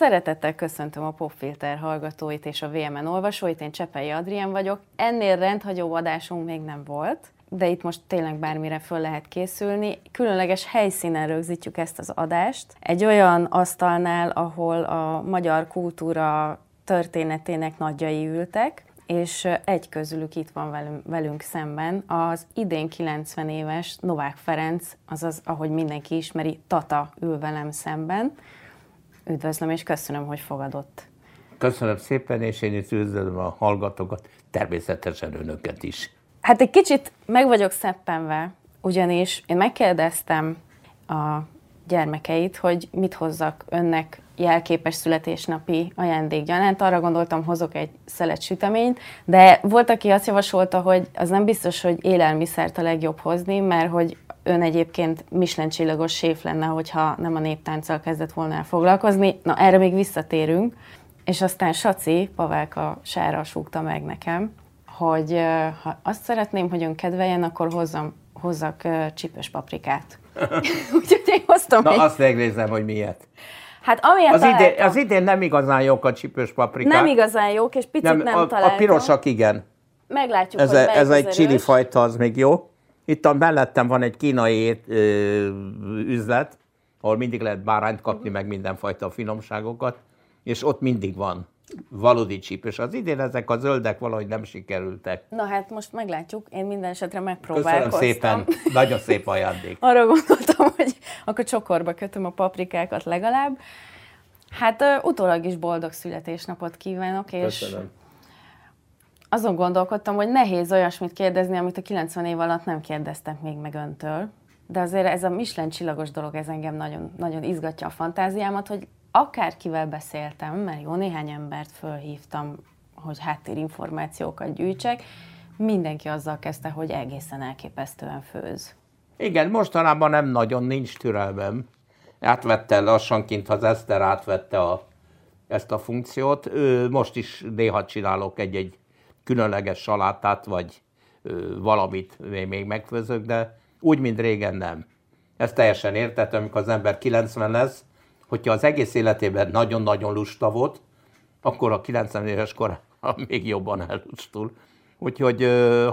Szeretettel köszöntöm a Popfilter hallgatóit és a VMN olvasóit, én Csepei Adrien vagyok. Ennél rendhagyó adásunk még nem volt, de itt most tényleg bármire föl lehet készülni. Különleges helyszínen rögzítjük ezt az adást. Egy olyan asztalnál, ahol a magyar kultúra történetének nagyjai ültek, és egy közülük itt van velünk, velünk szemben, az idén 90 éves Novák Ferenc, azaz, ahogy mindenki ismeri, Tata ül velem szemben. Üdvözlöm, és köszönöm, hogy fogadott. Köszönöm szépen, és én is üdvözlöm a hallgatókat, természetesen önöket is. Hát egy kicsit meg vagyok szeppenve, ugyanis én megkérdeztem a gyermekeit, hogy mit hozzak önnek jelképes születésnapi ajándékgyanánt. Arra gondoltam, hozok egy szelet süteményt, de volt, aki azt javasolta, hogy az nem biztos, hogy élelmiszert a legjobb hozni, mert hogy ön egyébként Michelin csillagos séf lenne, hogyha nem a néptánccal kezdett volna el foglalkozni. Na, erre még visszatérünk. És aztán Saci, Pavelka sára súgta meg nekem, hogy ha azt szeretném, hogy ön kedveljen, akkor hozzam, hozzak csípős paprikát. Úgyhogy én hoztam Na, egy... azt megnézem, hogy miért. Hát amiért Az, idén, találtam, az idén nem igazán jók a csípős paprikák. nem igazán jók, és picit nem, nem a, találtam. a pirosak igen. Meglátjuk, Ez, hogy a, ez egy chili fajta, az még jó. Itt a mellettem van egy kínai üzlet, ahol mindig lehet bárányt kapni, Mhm. meg mindenfajta finomságokat, és ott mindig van valódi csípős. Az idén ezek a zöldek valahogy nem sikerültek. Na hát most meglátjuk, én minden esetre Köszönöm megpróbálkoztam. szépen, nagyon szép ajándék. Arra gondoltam, hogy akkor csokorba kötöm a paprikákat legalább. Hát utólag is boldog születésnapot kívánok, és Köszönöm. Azon gondolkodtam, hogy nehéz olyasmit kérdezni, amit a 90 év alatt nem kérdeztek még meg öntől. De azért ez a Michelin csillagos dolog, ez engem nagyon, nagyon izgatja a fantáziámat, hogy akárkivel beszéltem, mert jó néhány embert fölhívtam, hogy háttérinformációkat gyűjtsek, mindenki azzal kezdte, hogy egészen elképesztően főz. Igen, mostanában nem nagyon nincs türelmem. Átvette lassanként, az Eszter átvette a, ezt a funkciót. Ő, most is néha csinálok egy-egy különleges salátát, vagy valamit még, megfőzök, de úgy, mint régen nem. Ez teljesen értettem, amikor az ember 90 lesz, hogyha az egész életében nagyon-nagyon lusta volt, akkor a 90 éves kor még jobban elustul. Úgyhogy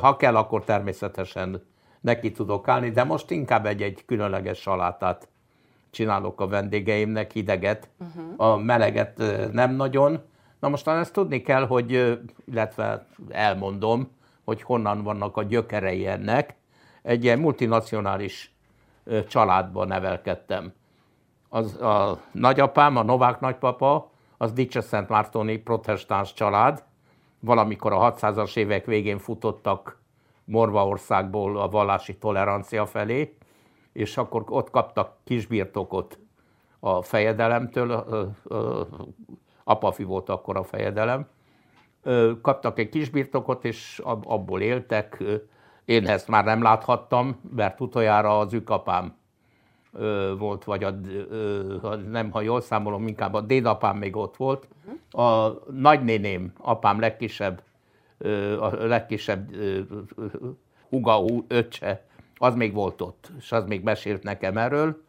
ha kell, akkor természetesen neki tudok állni, de most inkább egy-egy különleges salátát csinálok a vendégeimnek, hideget, uh-huh. a meleget nem nagyon. Na most ezt tudni kell, hogy, illetve elmondom, hogy honnan vannak a gyökerei ennek. Egy ilyen multinacionális családban nevelkedtem az a nagyapám, a Novák nagypapa, az Szent Mártoni protestáns család. Valamikor a 600-as évek végén futottak Morvaországból a vallási tolerancia felé, és akkor ott kaptak kisbirtokot a fejedelemtől, apafi volt akkor a fejedelem, kaptak egy kisbirtokot, és ab- abból éltek. Én ezt már nem láthattam, mert utoljára az ükapám volt, vagy a, nem, ha jól számolom, inkább a dédapám még ott volt. A nagynéném, apám legkisebb, a legkisebb huga, öccse, az még volt ott, és az még mesélt nekem erről.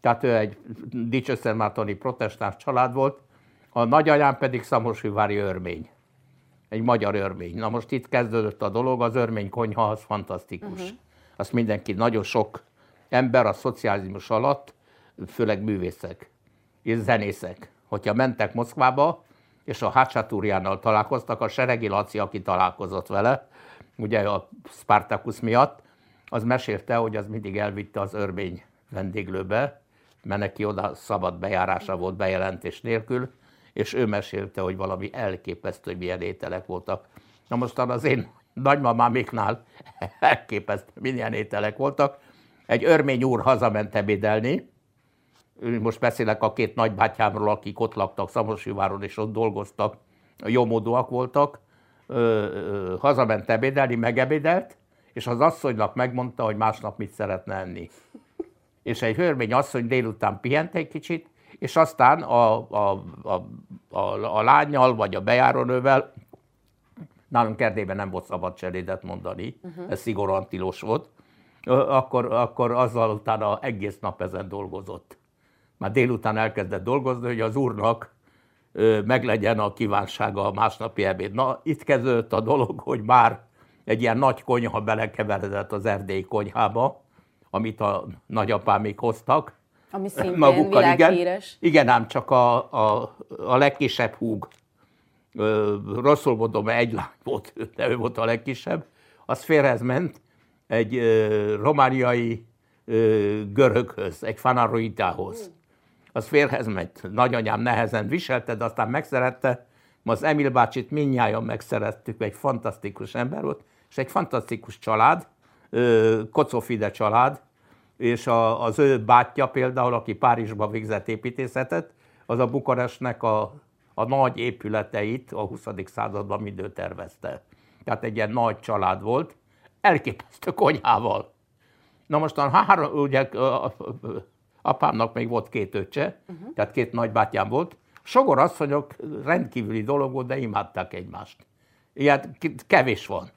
Tehát ő egy Dicsőszentmártoni protestáns család volt, a nagyanyám pedig Szamosújvári örmény egy magyar örmény. Na most itt kezdődött a dolog, az örmény konyha az fantasztikus. Uh-huh. Azt mindenki, nagyon sok ember a szocializmus alatt, főleg művészek és zenészek, hogyha mentek Moszkvába, és a Hácsatúriánnal találkoztak, a Seregi Laci, aki találkozott vele, ugye a Spartacus miatt, az mesélte, hogy az mindig elvitte az örmény vendéglőbe, mert neki oda szabad bejárása volt bejelentés nélkül, és ő mesélte, hogy valami elképesztő, hogy milyen ételek voltak. Na mostan az én nagymamáméknál elképesztő, milyen ételek voltak. Egy örmény úr hazament ebédelni, most beszélek a két nagybátyámról, akik ott laktak Szamosújváron, és ott dolgoztak, jómódúak voltak, ö, ö, hazament ebédelni, megebédelt, és az asszonynak megmondta, hogy másnap mit szeretne enni. És egy hörmény asszony délután pihent egy kicsit, és aztán a, a, a, a, a lányjal, vagy a bejárónővel, nálunk Erdélyben nem volt szabad cserédet mondani, uh-huh. ez szigorúan tilos volt, akkor, akkor azzal utána egész nap ezen dolgozott. Már délután elkezdett dolgozni, hogy az úrnak meglegyen a kívánsága a másnapi ebéd. Na, itt kezdődött a dolog, hogy már egy ilyen nagy konyha belekeveredett az erdélyi konyhába, amit a nagyapámik hoztak. Ami szintén magukkal, világhíres. Igen, igen, ám csak a, a, a legkisebb húg, ö, rosszul mondom, egy lány volt, de ő volt a legkisebb, az félhez ment egy ö, romániai ö, göröghöz, egy fanaroitához. Az félhez ment. Nagyanyám nehezen viselte, de aztán megszerette. Az Emil bácsit mindnyájan megszerettük, egy fantasztikus ember volt, és egy fantasztikus család, Kocofide család, és a, az ő bátyja például, aki Párizsba végzett építészetet, az a Bukarestnek a, a nagy épületeit a 20. században mindő tervezte. Tehát egy ilyen nagy család volt, elképesztő konyhával. Na most a három, ugye apámnak még volt két öccse, uh-huh. tehát két nagybátyám volt. Sogor asszonyok rendkívüli dolog volt, de imádták egymást. Ilyet kevés van.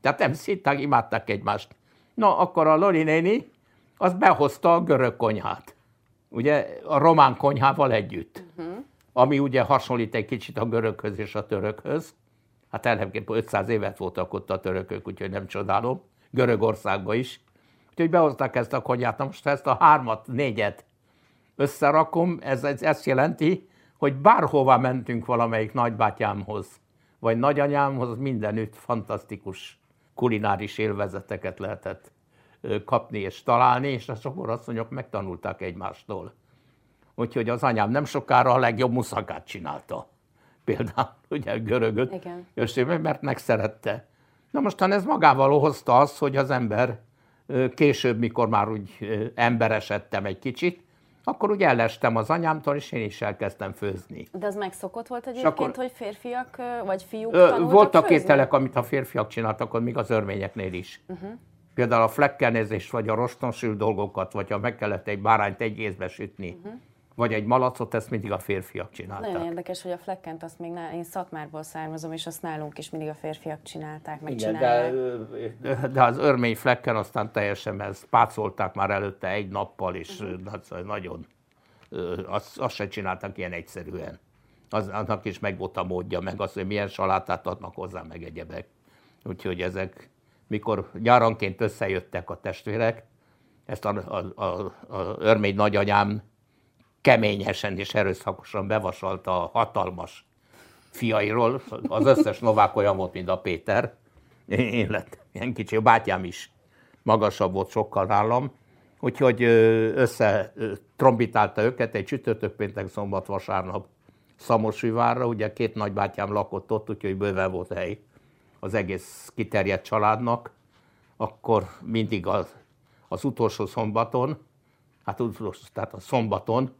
Tehát nem szitták, imádták egymást. Na, akkor a Loli néni, az behozta a görög konyhát. Ugye a román konyhával együtt. Uh-huh. Ami ugye hasonlít egy kicsit a göröghöz és a törökhöz. Hát elhelyett 500 évet voltak ott a törökök, úgyhogy nem csodálom. Görögországban is. Úgyhogy behozták ezt a konyhát. Na most ezt a hármat, négyet összerakom, ez, ez ezt jelenti, hogy bárhova mentünk valamelyik nagybátyámhoz, vagy nagyanyámhoz, mindenütt fantasztikus kulináris élvezeteket lehetett kapni és találni, és a sokorasszonyok megtanulták egymástól. Úgyhogy az anyám nem sokára a legjobb muszakát csinálta. Például ugye görögöt, Igen. mert megszerette. Na mostan ez magával hozta azt, hogy az ember később, mikor már úgy emberesedtem egy kicsit, akkor úgy ellestem az anyámtól, és én is elkezdtem főzni. De az megszokott volt egyébként, akkor, hogy férfiak vagy fiúk tanultak Voltak ételek, amit a férfiak csináltak, akkor még az örményeknél is. Uh-huh. Például a flekkenezést, vagy a rostonsült dolgokat, vagy ha meg kellett egy bárányt egy észbe sütni, uh-huh vagy egy malacot, ezt mindig a férfiak csinálták. Nagyon érdekes, hogy a flekkent azt még én Szatmárból származom, és azt nálunk is mindig a férfiak csinálták, meg Igen, de, de, az örmény flekken aztán teljesen ezt pácolták már előtte egy nappal, és uh-huh. nagyon, azt, azt se csináltak ilyen egyszerűen. Az, annak is meg volt a módja, meg az, hogy milyen salátát adnak hozzá, meg egyebek. Úgyhogy ezek, mikor nyáranként összejöttek a testvérek, ezt a, a, a, a örmény nagyanyám keményesen és erőszakosan bevasalta a hatalmas fiairól. Az összes novák olyan volt, mint a Péter. Én lett ilyen kicsi, a bátyám is magasabb volt sokkal nálam. Úgyhogy össze trombitálta őket egy csütörtök, péntek, szombat, vasárnap Szamosvivárra. Ugye két nagybátyám lakott ott, úgyhogy bőven volt hely az egész kiterjedt családnak. Akkor mindig az, az utolsó szombaton, hát utolsó, tehát a szombaton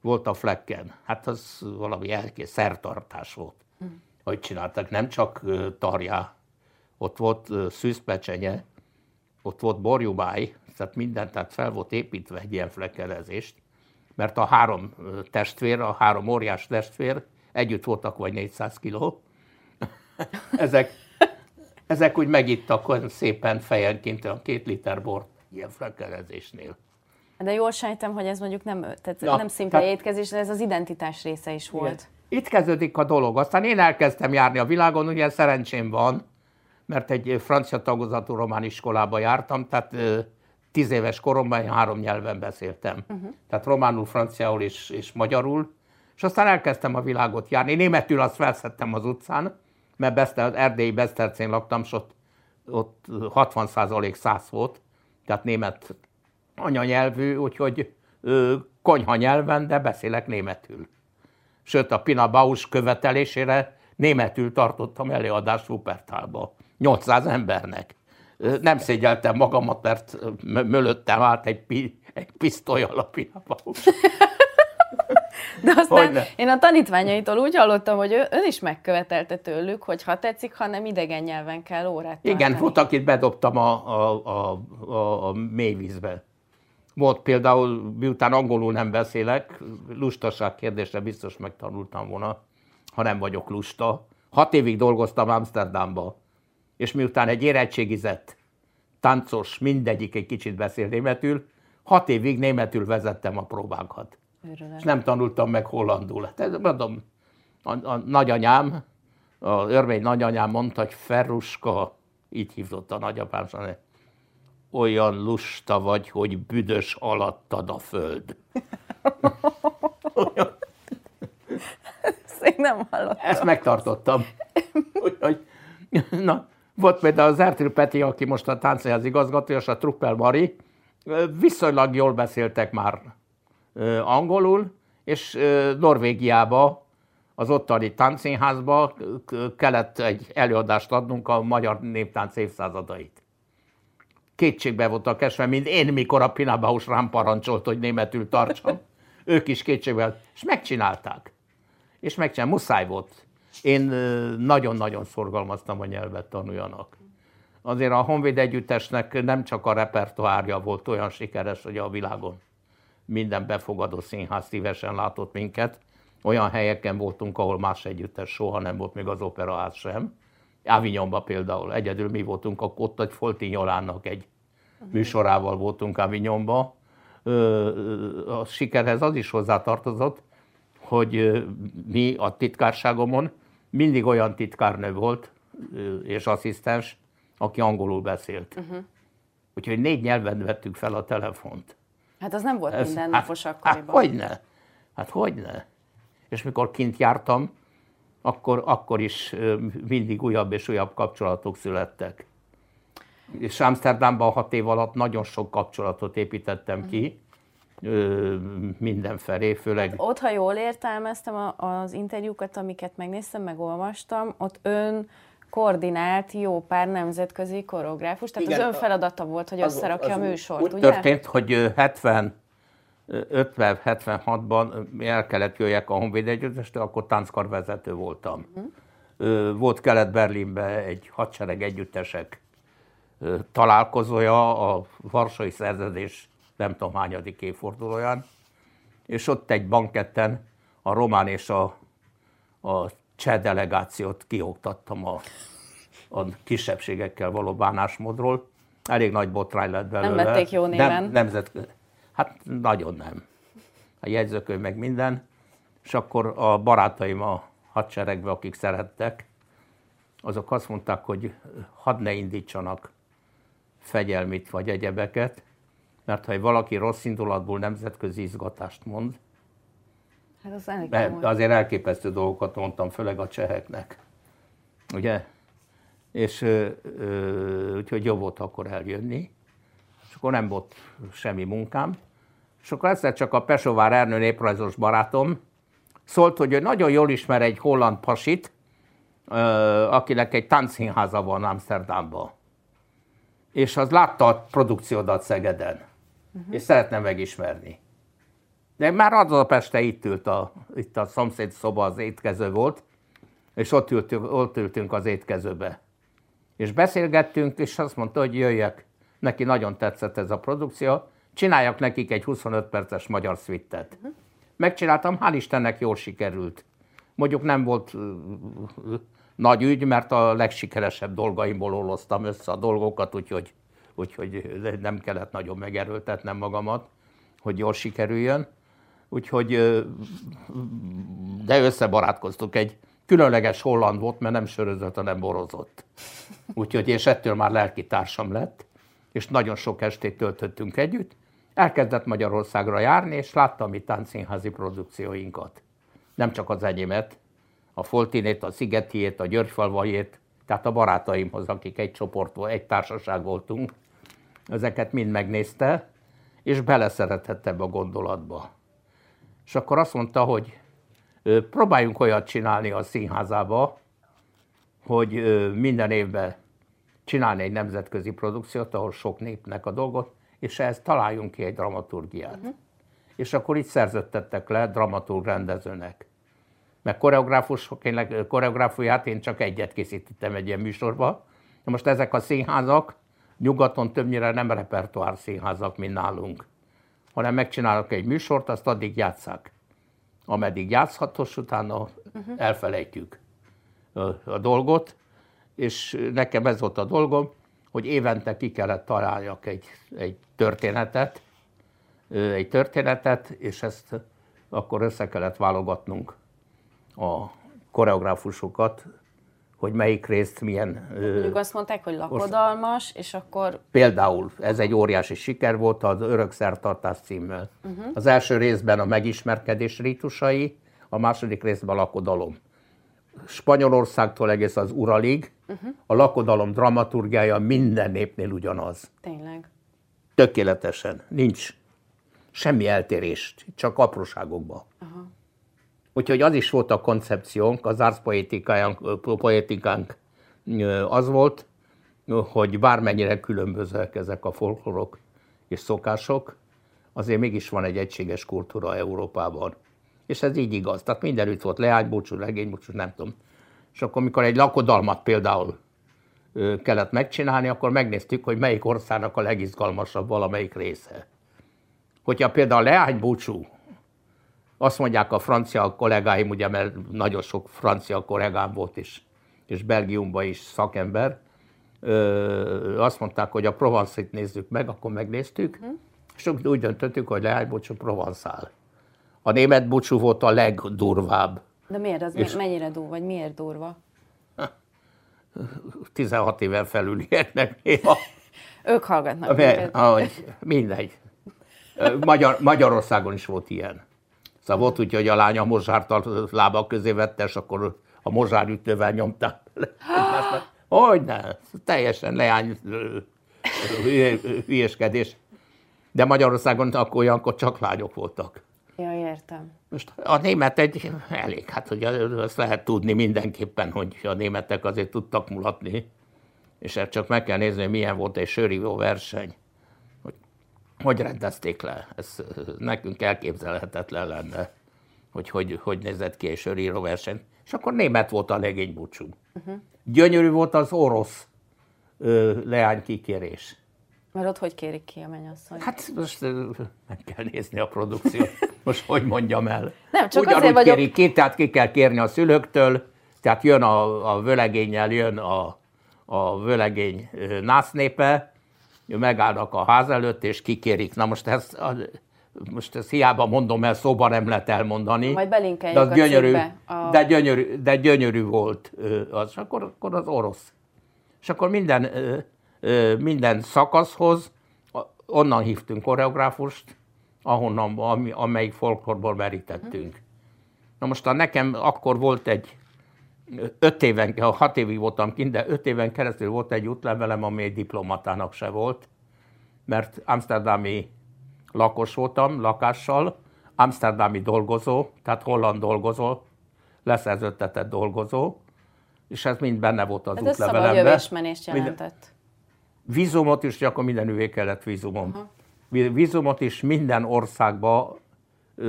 volt a flekken. Hát az valami elkész szertartás volt, hm. hogy csináltak. Nem csak tarjá, ott volt szűzpecsenye, ott volt borjubáj, tehát minden, tehát fel volt építve egy ilyen flekkelezést, mert a három testvér, a három óriás testvér együtt voltak vagy 400 kiló. ezek, ezek úgy megittak szépen fejenként a két liter bort ilyen flekkelezésnél. De jól sejtem, hogy ez mondjuk nem, tehát ja, nem szimpla tehát, étkezés, de ez az identitás része is volt. Igen. Itt kezdődik a dolog. Aztán én elkezdtem járni a világon, ugye szerencsém van, mert egy francia tagozatú román iskolába jártam, tehát tíz éves koromban három nyelven beszéltem. Uh-huh. Tehát románul, franciául és, és magyarul. És aztán elkezdtem a világot járni. Németül azt felszettem az utcán, mert Beszter, erdélyi Besztercén laktam, és ott, ott 60 száz volt, tehát német anyanyelvű, úgyhogy ö, konyha nyelven, de beszélek németül. Sőt, a Pina Baus követelésére németül tartottam előadást Wuppertalba. 800 embernek. Nem szégyeltem magamat, mert mögöttem állt egy, pi, egy pisztolyal a Pina Baus. De aztán én a tanítványaitól úgy hallottam, hogy ő, ön is megkövetelte tőlük, hogy ha tetszik, ha nem idegen nyelven kell órát tartani. Igen, volt, akit bedobtam a, a, a, a, a mélyvízbe. Volt például, miután angolul nem beszélek, lustaság kérdésre biztos megtanultam volna, ha nem vagyok lusta. Hat évig dolgoztam Amsterdamba, és miután egy érettségizett táncos, mindegyik egy kicsit beszél németül, hat évig németül vezettem a próbákat. Örülök. És nem tanultam meg hollandul. Hát mondom, a, a nagyanyám, a örmény nagyanyám mondta, hogy Ferruska, így hívott a nagyapám, olyan lusta vagy, hogy büdös alattad a föld. olyan. Ezt én nem hallottam. Ezt megtartottam. Úgyhogy, na, volt például az Ertil Peti, aki most a táncszínház igazgatója, és a Truppel Mari, viszonylag jól beszéltek már angolul, és Norvégiába, az ottani táncszínházba kellett egy előadást adnunk a magyar néptánc évszázadait. Kétségbe voltak esve, mint én, mikor a Pinabaus rám parancsolt, hogy németül tartsam. ők is kétségbe, és megcsinálták. És megcsinálták, muszáj volt. Én nagyon-nagyon szorgalmaztam, hogy nyelvet tanuljanak. Azért a Honvéd Együttesnek nem csak a repertoárja volt olyan sikeres, hogy a világon minden befogadó színház szívesen látott minket. Olyan helyeken voltunk, ahol más együttes soha nem volt, még az operaház sem. Avignonban például egyedül mi voltunk, ott egy Folti egy műsorával voltunk Avignonban, a sikerhez az is hozzátartozott, hogy mi a titkárságomon mindig olyan titkárnő volt, és asszisztens, aki angolul beszélt. Uh-huh. Úgyhogy négy nyelven vettük fel a telefont. Hát az nem volt Ez, mindennapos hát, akkoriban. Hát hogyne, hát hogyne. És mikor kint jártam, akkor, akkor is mindig újabb és újabb kapcsolatok születtek és Amsterdamban hat év alatt nagyon sok kapcsolatot építettem ki, mindenfelé, főleg... Hát ott, ha jól értelmeztem az interjúkat, amiket megnéztem, megolvastam, ott ön koordinált jó pár nemzetközi koreográfus, tehát Igen, az ön feladata volt, hogy összerakja a műsort, úgy ugye? történt, hogy 70 50-76-ban el kellett jöjjek a Honvéd Együttestől, akkor tánckarvezető voltam. Uh-huh. Volt Kelet-Berlinben egy hadsereg együttesek találkozója a Varsai Szerződés nem tudom hányadik évfordulóján, és ott egy banketten a román és a, a cseh delegációt kioktattam a, a kisebbségekkel való bánásmódról. Elég nagy botrány lett belőle. Nem vették jó néven? Nem, nemzet, hát nagyon nem. A jegyzőkönyv meg minden. És akkor a barátaim a hadseregbe, akik szerettek, azok azt mondták, hogy hadd ne indítsanak fegyelmit vagy egyebeket, mert ha valaki rossz indulatból nemzetközi izgatást mond, hát az elég azért elképesztő dolgokat mondtam, főleg a cseheknek. Ugye? És ö, ö, úgyhogy jobb volt akkor eljönni, és akkor nem volt semmi munkám. És akkor egyszer csak a Pesovár Ernő néprajzos barátom szólt, hogy ő nagyon jól ismer egy holland pasit, ö, akinek egy táncszínháza van Amsterdamban és az látta a produkciódat Szegeden, uh-huh. és szeretne megismerni. De már az a Peste itt ült, a, itt a szomszéd szoba az étkező volt, és ott ültünk, ott ültünk az étkezőbe. És beszélgettünk, és azt mondta, hogy jöjjek. Neki nagyon tetszett ez a produkció, csináljak nekik egy 25 perces magyar szvittet. Megcsináltam, hál' Istennek jól sikerült. Mondjuk nem volt nagy ügy, mert a legsikeresebb dolgaimból oloztam össze a dolgokat, úgyhogy, úgyhogy nem kellett nagyon megerőltetnem magamat, hogy jól sikerüljön. Úgyhogy, de összebarátkoztuk. Egy különleges holland volt, mert nem sörözött, hanem borozott. Úgyhogy, és ettől már lelki társam lett, és nagyon sok estét töltöttünk együtt. Elkezdett Magyarországra járni, és látta a mi táncszínházi produkcióinkat. Nem csak az enyémet, a Foltinét, a Szigetiét, a Györgyfalvaiét, tehát a barátaimhoz, akik egy csoport, egy társaság voltunk, ezeket mind megnézte, és beleszeretett ebbe a gondolatba. És akkor azt mondta, hogy próbáljunk olyat csinálni a színházába, hogy minden évben csinálni egy nemzetközi produkciót, ahol sok népnek a dolgot, és ehhez találjunk ki egy dramaturgiát. Uh-huh. És akkor itt szerződtettek le dramaturg rendezőnek meg koreográfusok, én koreográfuját én csak egyet készítettem egy ilyen műsorba. De most ezek a színházak nyugaton többnyire nem repertoár színházak, mint nálunk, hanem megcsinálok egy műsort, azt addig játszák. Ameddig játszhatos, utána uh-huh. elfelejtjük a, a dolgot, és nekem ez volt a dolgom, hogy évente ki kellett találjak egy, egy történetet, egy történetet, és ezt akkor össze kellett válogatnunk a koreográfusokat, hogy melyik részt milyen... Mondjuk azt mondták, hogy lakodalmas, és akkor... Például ez egy óriási siker volt az Örök Szertartás címmel. Uh-huh. Az első részben a megismerkedés rítusai, a második részben a lakodalom. Spanyolországtól egész az Uralig, uh-huh. a lakodalom dramaturgiája minden népnél ugyanaz. Tényleg. Tökéletesen. Nincs semmi eltérést, csak apróságokban. Uh-huh. Úgyhogy az is volt a koncepciónk, az árszpoetikánk az volt, hogy bármennyire különbözőek ezek a folklorok és szokások, azért mégis van egy egységes kultúra Európában. És ez így igaz. Tehát mindenütt volt leánybúcsú, regénybúcsú, nem tudom. És akkor, amikor egy lakodalmat például kellett megcsinálni, akkor megnéztük, hogy melyik országnak a legizgalmasabb valamelyik része. Hogyha például leánybúcsú azt mondják a francia kollégáim, ugye, mert nagyon sok francia kollégám volt, és, és Belgiumban is szakember, ö, azt mondták, hogy a Provence-t nézzük meg, akkor megnéztük, hm. és úgy döntöttük, hogy Leány Bocsú Provenszál. A német Bocsú volt a legdurvább. De miért? Az és mennyire durva, vagy miért durva? 16 éven felülieknek néha. ők hallgatnak. Mert, ahogy, mindegy. Magyar, Magyarországon is volt ilyen. Szóval volt úgy, hogy a lány a mozsárt a lábak közé vette, és akkor a mozsár ütővel nyomták Hogy ne, teljesen leány hülyeskedés. De Magyarországon akkor olyankor csak lányok voltak. Ja, értem. Most a német egy elég, hát hogy azt lehet tudni mindenképpen, hogy a németek azért tudtak mulatni, és ezt csak meg kell nézni, hogy milyen volt egy sörívó verseny hogy rendezték le. Ez nekünk elképzelhetetlen lenne, hogy hogy, hogy nézett ki egy söríró verseny. És akkor német volt a legény búcsú. Uh-huh. Gyönyörű volt az orosz ö, leány kikérés. Mert ott hogy kérik ki a mennyasszony? Hát most meg kell nézni a produkciót. Most hogy mondjam el? Nem, csak Ugyanúgy azért vagyok... kérik ki, tehát ki kell kérni a szülőktől, tehát jön a, a völegényel, jön a, a völegény násznépe, megállnak a ház előtt, és kikérik. Na most ez, most ezt hiába mondom el, szóba nem lehet elmondani. Majd belinkeljük de gyönyörű, a... de, gyönyörű, de gyönyörű volt az. akkor, akkor az orosz. És akkor minden, minden szakaszhoz onnan hívtunk koreográfust, ahonnan, amelyik folklorból merítettünk. Na most a nekem akkor volt egy öt éven, hat évig voltam kint, de öt éven keresztül volt egy útlevelem, ami egy diplomatának se volt, mert amsterdami lakos voltam, lakással, amsterdami dolgozó, tehát holland dolgozó, leszerződtetett dolgozó, és ez mind benne volt az ez útlevelemben. Ez szabad jelentett. Vízumot is, akkor mindenüvé kellett vízumom. Aha. Vízumot is minden országba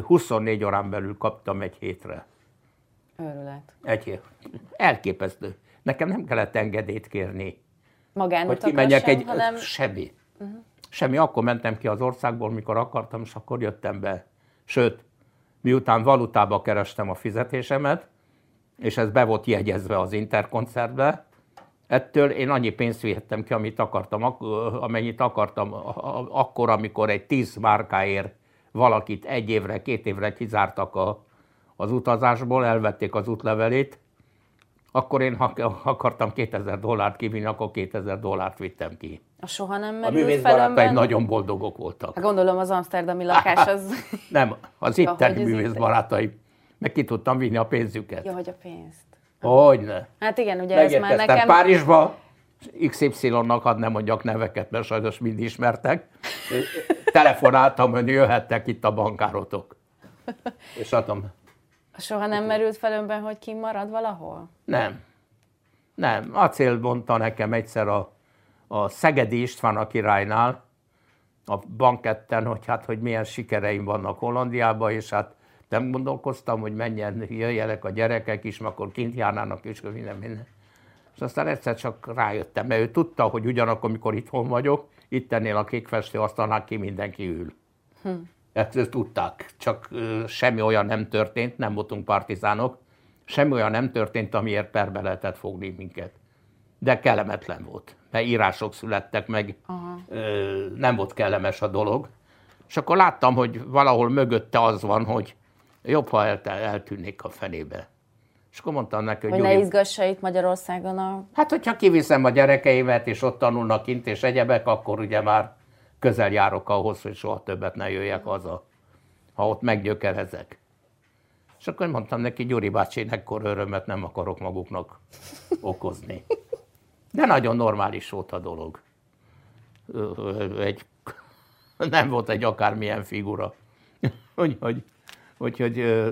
24 órán belül kaptam egy hétre. Őrület. Egy Elképesztő. Nekem nem kellett engedélyt kérni. Magánutakra hogy kimenjek sem, egy... hanem... Semmi. Uh-huh. Semmi. Akkor mentem ki az országból, mikor akartam, és akkor jöttem be. Sőt, miután valutába kerestem a fizetésemet, és ez be volt jegyezve az interkoncertbe, ettől én annyi pénzt vihettem ki, amit akartam, amennyit akartam akkor, amikor egy tíz márkáért valakit egy évre, két évre kizártak a az utazásból, elvették az útlevelét, akkor én ha akartam 2000 dollárt kivinni, akkor 2000 dollárt vittem ki. A soha nem merült fel önben? nagyon boldogok voltak. Hát gondolom az amsterdami lakás az... nem, az itteni művészbarátaim. Meg ki tudtam vinni a pénzüket. Ja, hogy a pénzt. Hogyne. Hát igen, ugye ez már nekem... Párizsba, XY-nak ad nem mondjak neveket, mert sajnos mind ismertek. Telefonáltam, hogy jöhettek itt a bankárotok. És adtam, Soha nem merült fel önben, hogy ki marad valahol? Nem. Nem. Acél mondta nekem egyszer a, a Szegedi István a királynál, a banketten, hogy hát, hogy milyen sikereim vannak Hollandiában, és hát nem gondolkoztam, hogy menjen, jöjjenek a gyerekek is, mert akkor kint járnának, és minden, minden. És aztán egyszer csak rájöttem, mert ő tudta, hogy ugyanakkor, amikor itthon vagyok, itt ennél a kékfestő asztalnál ki mindenki ül. Hm. Ezt tudták, csak semmi olyan nem történt, nem voltunk partizánok, semmi olyan nem történt, amiért perbe lehetett fogni minket. De kellemetlen volt, mert írások születtek meg, Aha. nem volt kellemes a dolog. És akkor láttam, hogy valahol mögötte az van, hogy jobb, ha el, eltűnnék a fenébe. És akkor mondtam neki, hogy, hogy ne izgassa itt Magyarországon a... Hát, hogyha kiviszem a gyerekeimet, és ott tanulnak kint, és egyebek, akkor ugye már közel járok ahhoz, hogy soha többet ne jöjjek haza, ha ott meggyökerezek. És akkor mondtam neki, Gyuri bácsi, ekkor örömet nem akarok maguknak okozni. De nagyon normális volt a dolog. Egy, nem volt egy akármilyen figura. Úgyhogy, úgyhogy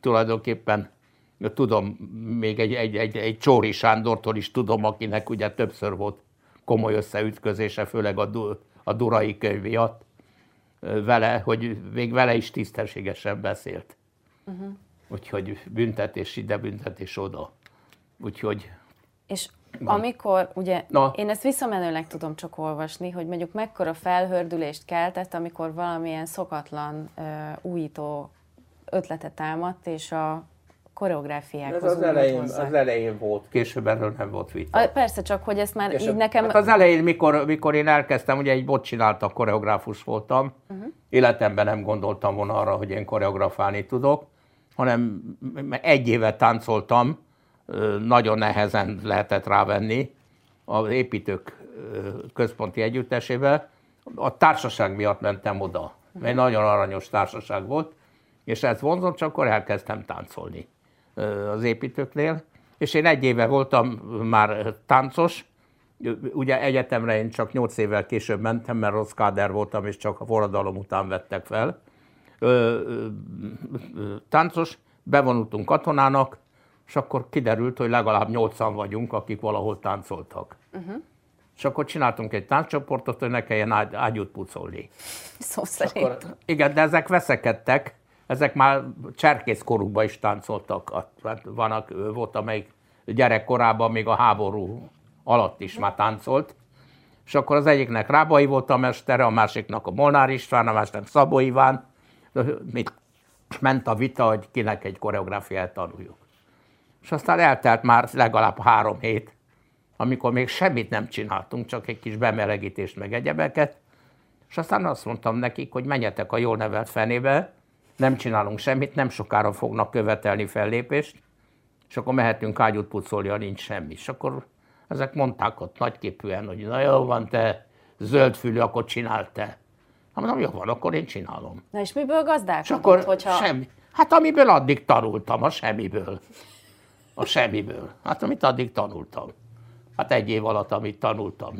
tulajdonképpen tudom, még egy, egy, egy, egy Csóri Sándortól is tudom, akinek ugye többször volt komoly összeütközése, főleg a, a Durai könyv miatt vele, hogy még vele is tisztességesen beszélt. Uh-huh. Úgyhogy büntetés ide, büntetés oda. Úgyhogy... És van. amikor, ugye, Na. én ezt visszamenőleg tudom csak olvasni, hogy mondjuk mekkora felhördülést keltett, amikor valamilyen szokatlan, uh, újító ötletet támadt, és a koreográfiákhoz. Ez az elején, az elején volt, később erről nem volt vita. A, persze, csak hogy ezt már később. így nekem... Hát az elején, mikor, mikor én elkezdtem, ugye egy bot csináltam, koreográfus voltam, uh-huh. életemben nem gondoltam volna arra, hogy én koreografálni tudok, hanem egy éve táncoltam, nagyon nehezen lehetett rávenni az építők központi együttesével. A társaság miatt mentem oda, mert egy nagyon aranyos társaság volt, és ez vonzott, csak akkor elkezdtem táncolni az építőknél. És én egy éve voltam már táncos, ugye egyetemre én csak nyolc évvel később mentem, mert rossz káder voltam, és csak a forradalom után vettek fel. Táncos, bevonultunk katonának, és akkor kiderült, hogy legalább nyolcan vagyunk, akik valahol táncoltak. Uh-huh. És akkor csináltunk egy tánccsoportot, hogy ne kelljen ágy, ágyút pucolni. Szó szerint. Akkor, igen, de ezek veszekedtek, ezek már cserkészkorukban is táncoltak. Hát van, volt, amelyik gyerekkorában még a háború alatt is már táncolt. És akkor az egyiknek Rábai volt a mestere, a másiknak a Molnár István, a másiknak Szabó Iván. Mit ment a vita, hogy kinek egy koreográfiát tanuljuk. És aztán eltelt már legalább három hét, amikor még semmit nem csináltunk, csak egy kis bemelegítést meg egyebeket, és aztán azt mondtam nekik, hogy menjetek a jól nevelt fenébe, nem csinálunk semmit, nem sokára fognak követelni fellépést, és akkor mehetünk ágyút pucolni, ha nincs semmi. És akkor ezek mondták ott nagyképűen, hogy na jó van, te zöldfülű, akkor csináld te. Hát mondom, jó van, akkor én csinálom. Na és miből gazdálkodott, és akkor hogyha... Semmi. Hát amiből addig tanultam, a semmiből. A semmiből. Hát amit addig tanultam. Hát egy év alatt, amit tanultam.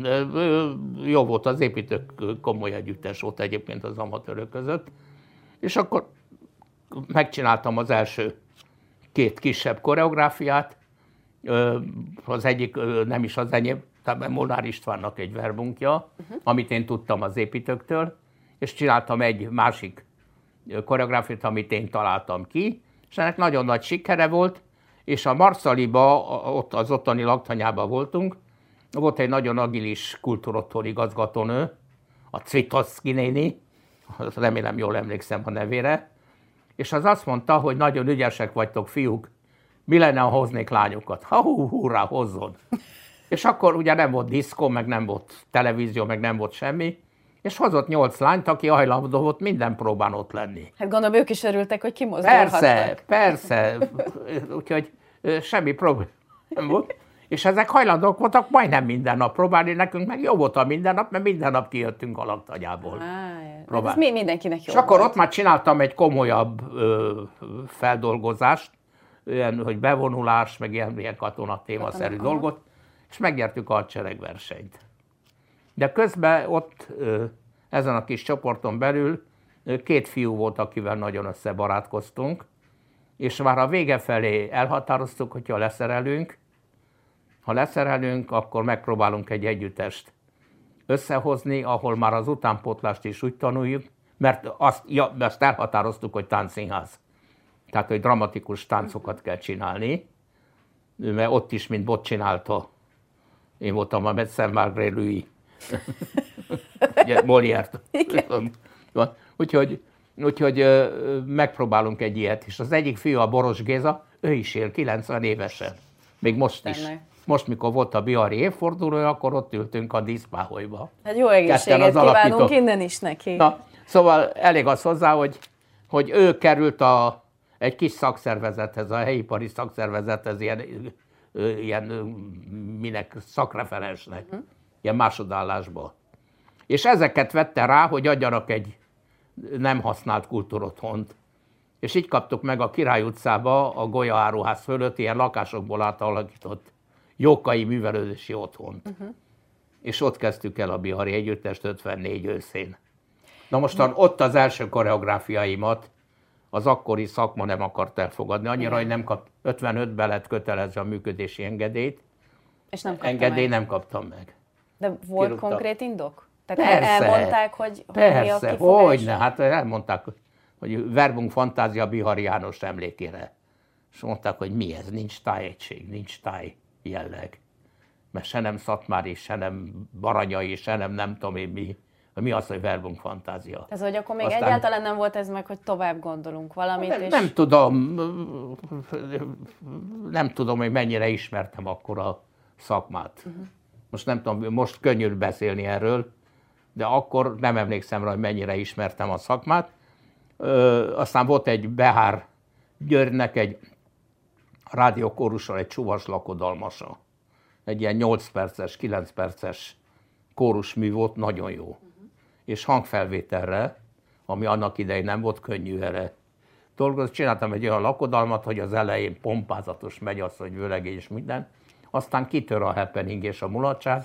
Jó volt az építők, komoly együttes volt egyébként az amatőrök között. És akkor megcsináltam az első két kisebb koreográfiát, az egyik nem is az enyém, tehát Molnár Istvánnak egy verbunkja, uh-huh. amit én tudtam az építőktől, és csináltam egy másik koreográfiát, amit én találtam ki, és ennek nagyon nagy sikere volt, és a Marszaliba, ott az ottani laktanyában voltunk, volt egy nagyon agilis kultúrotthon igazgatónő, a Cvitoszki néni, remélem jól emlékszem a nevére, és az azt mondta, hogy nagyon ügyesek vagytok, fiúk, mi lenne, ha hoznék lányokat? Ha hú, hurrá, hozzon. És akkor ugye nem volt diszkó, meg nem volt televízió, meg nem volt semmi, és hozott nyolc lányt, aki hajlandó volt minden próbán ott lenni. Hát gondolom, ők is örültek, hogy kimozdulhattak. Persze, persze. Úgyhogy semmi probléma nem volt. És ezek hajlandók voltak majdnem minden nap próbálni, nekünk meg jó volt a minden nap, mert minden nap kijöttünk a laktagyából. Hát ez mindenkinek jó És akkor ott már csináltam egy komolyabb ö, feldolgozást, olyan, hogy bevonulás, meg ilyen, ilyen katona témaszerű Katona, dolgot, és megnyertük a hadseregversenyt. De közben ott ö, ezen a kis csoporton belül két fiú volt, akivel nagyon összebarátkoztunk, és már a vége felé elhatároztuk, hogyha leszerelünk, ha leszerelünk, akkor megpróbálunk egy együttest összehozni, ahol már az utánpótlást is úgy tanuljuk, mert azt, ja, azt elhatároztuk, hogy táncszínház. Tehát, hogy dramatikus táncokat kell csinálni, mert ott is, mint bot csinálta. Én voltam a Metszem Margré Louis. Molière-t. Úgyhogy, úgyhogy megpróbálunk egy ilyet. És az egyik fiú, a Boros Géza, ő is él 90 évesen. Még most is. Most, mikor volt a Bihari évfordulója, akkor ott ültünk a díszpáholyba. Hát jó egészséget kívánunk innen is neki. Na, szóval elég az hozzá, hogy, hogy ő került a egy kis szakszervezethez, a helyi ipari szakszervezethez ilyen, ilyen minek szakreferensnek, uh-huh. ilyen másodállásba. És ezeket vette rá, hogy adjanak egy nem használt kultúrotthont. És így kaptuk meg a Király utcába a Golya áruház fölött ilyen lakásokból átalakított jókai művelődési otthont. Uh-huh. És ott kezdtük el a Bihari Együttest 54 őszén. Na mostan ott az első koreográfiaimat az akkori szakma nem akart elfogadni. Annyira, hogy nem kap, 55-ben lett kötelező a működési engedélyt. És nem Engedély meg. nem kaptam meg. De volt Kirúgta. konkrét indok? Tehát persze, elmondták, hogy, persze, hogy hogyne, hát elmondták, hogy verbunk fantázia Bihari János emlékére. És mondták, hogy mi ez, nincs tájegység, nincs táj jelleg. Mert se nem Szatmári, se nem Baranyai, se nem nem tudom én mi mi az, hogy verbum fantázia. Ez, hogy akkor még Aztán... egyáltalán nem volt ez meg, hogy tovább gondolunk valamit. Nem, és... nem tudom, nem tudom, hogy mennyire ismertem akkor a szakmát. Uh-huh. Most nem tudom, most könnyű beszélni erről, de akkor nem emlékszem rá, hogy mennyire ismertem a szakmát. Ö, aztán volt egy Behár Györgynek egy rádiókórussal egy csuvas lakodalmasa. Egy ilyen 8 perces, 9 perces kórusmű volt, nagyon jó és hangfelvételre, ami annak idején nem volt könnyű erre dolgozni. Csináltam egy olyan lakodalmat, hogy az elején pompázatos megy az, hogy vőlegény és minden, aztán kitör a happening és a mulatság,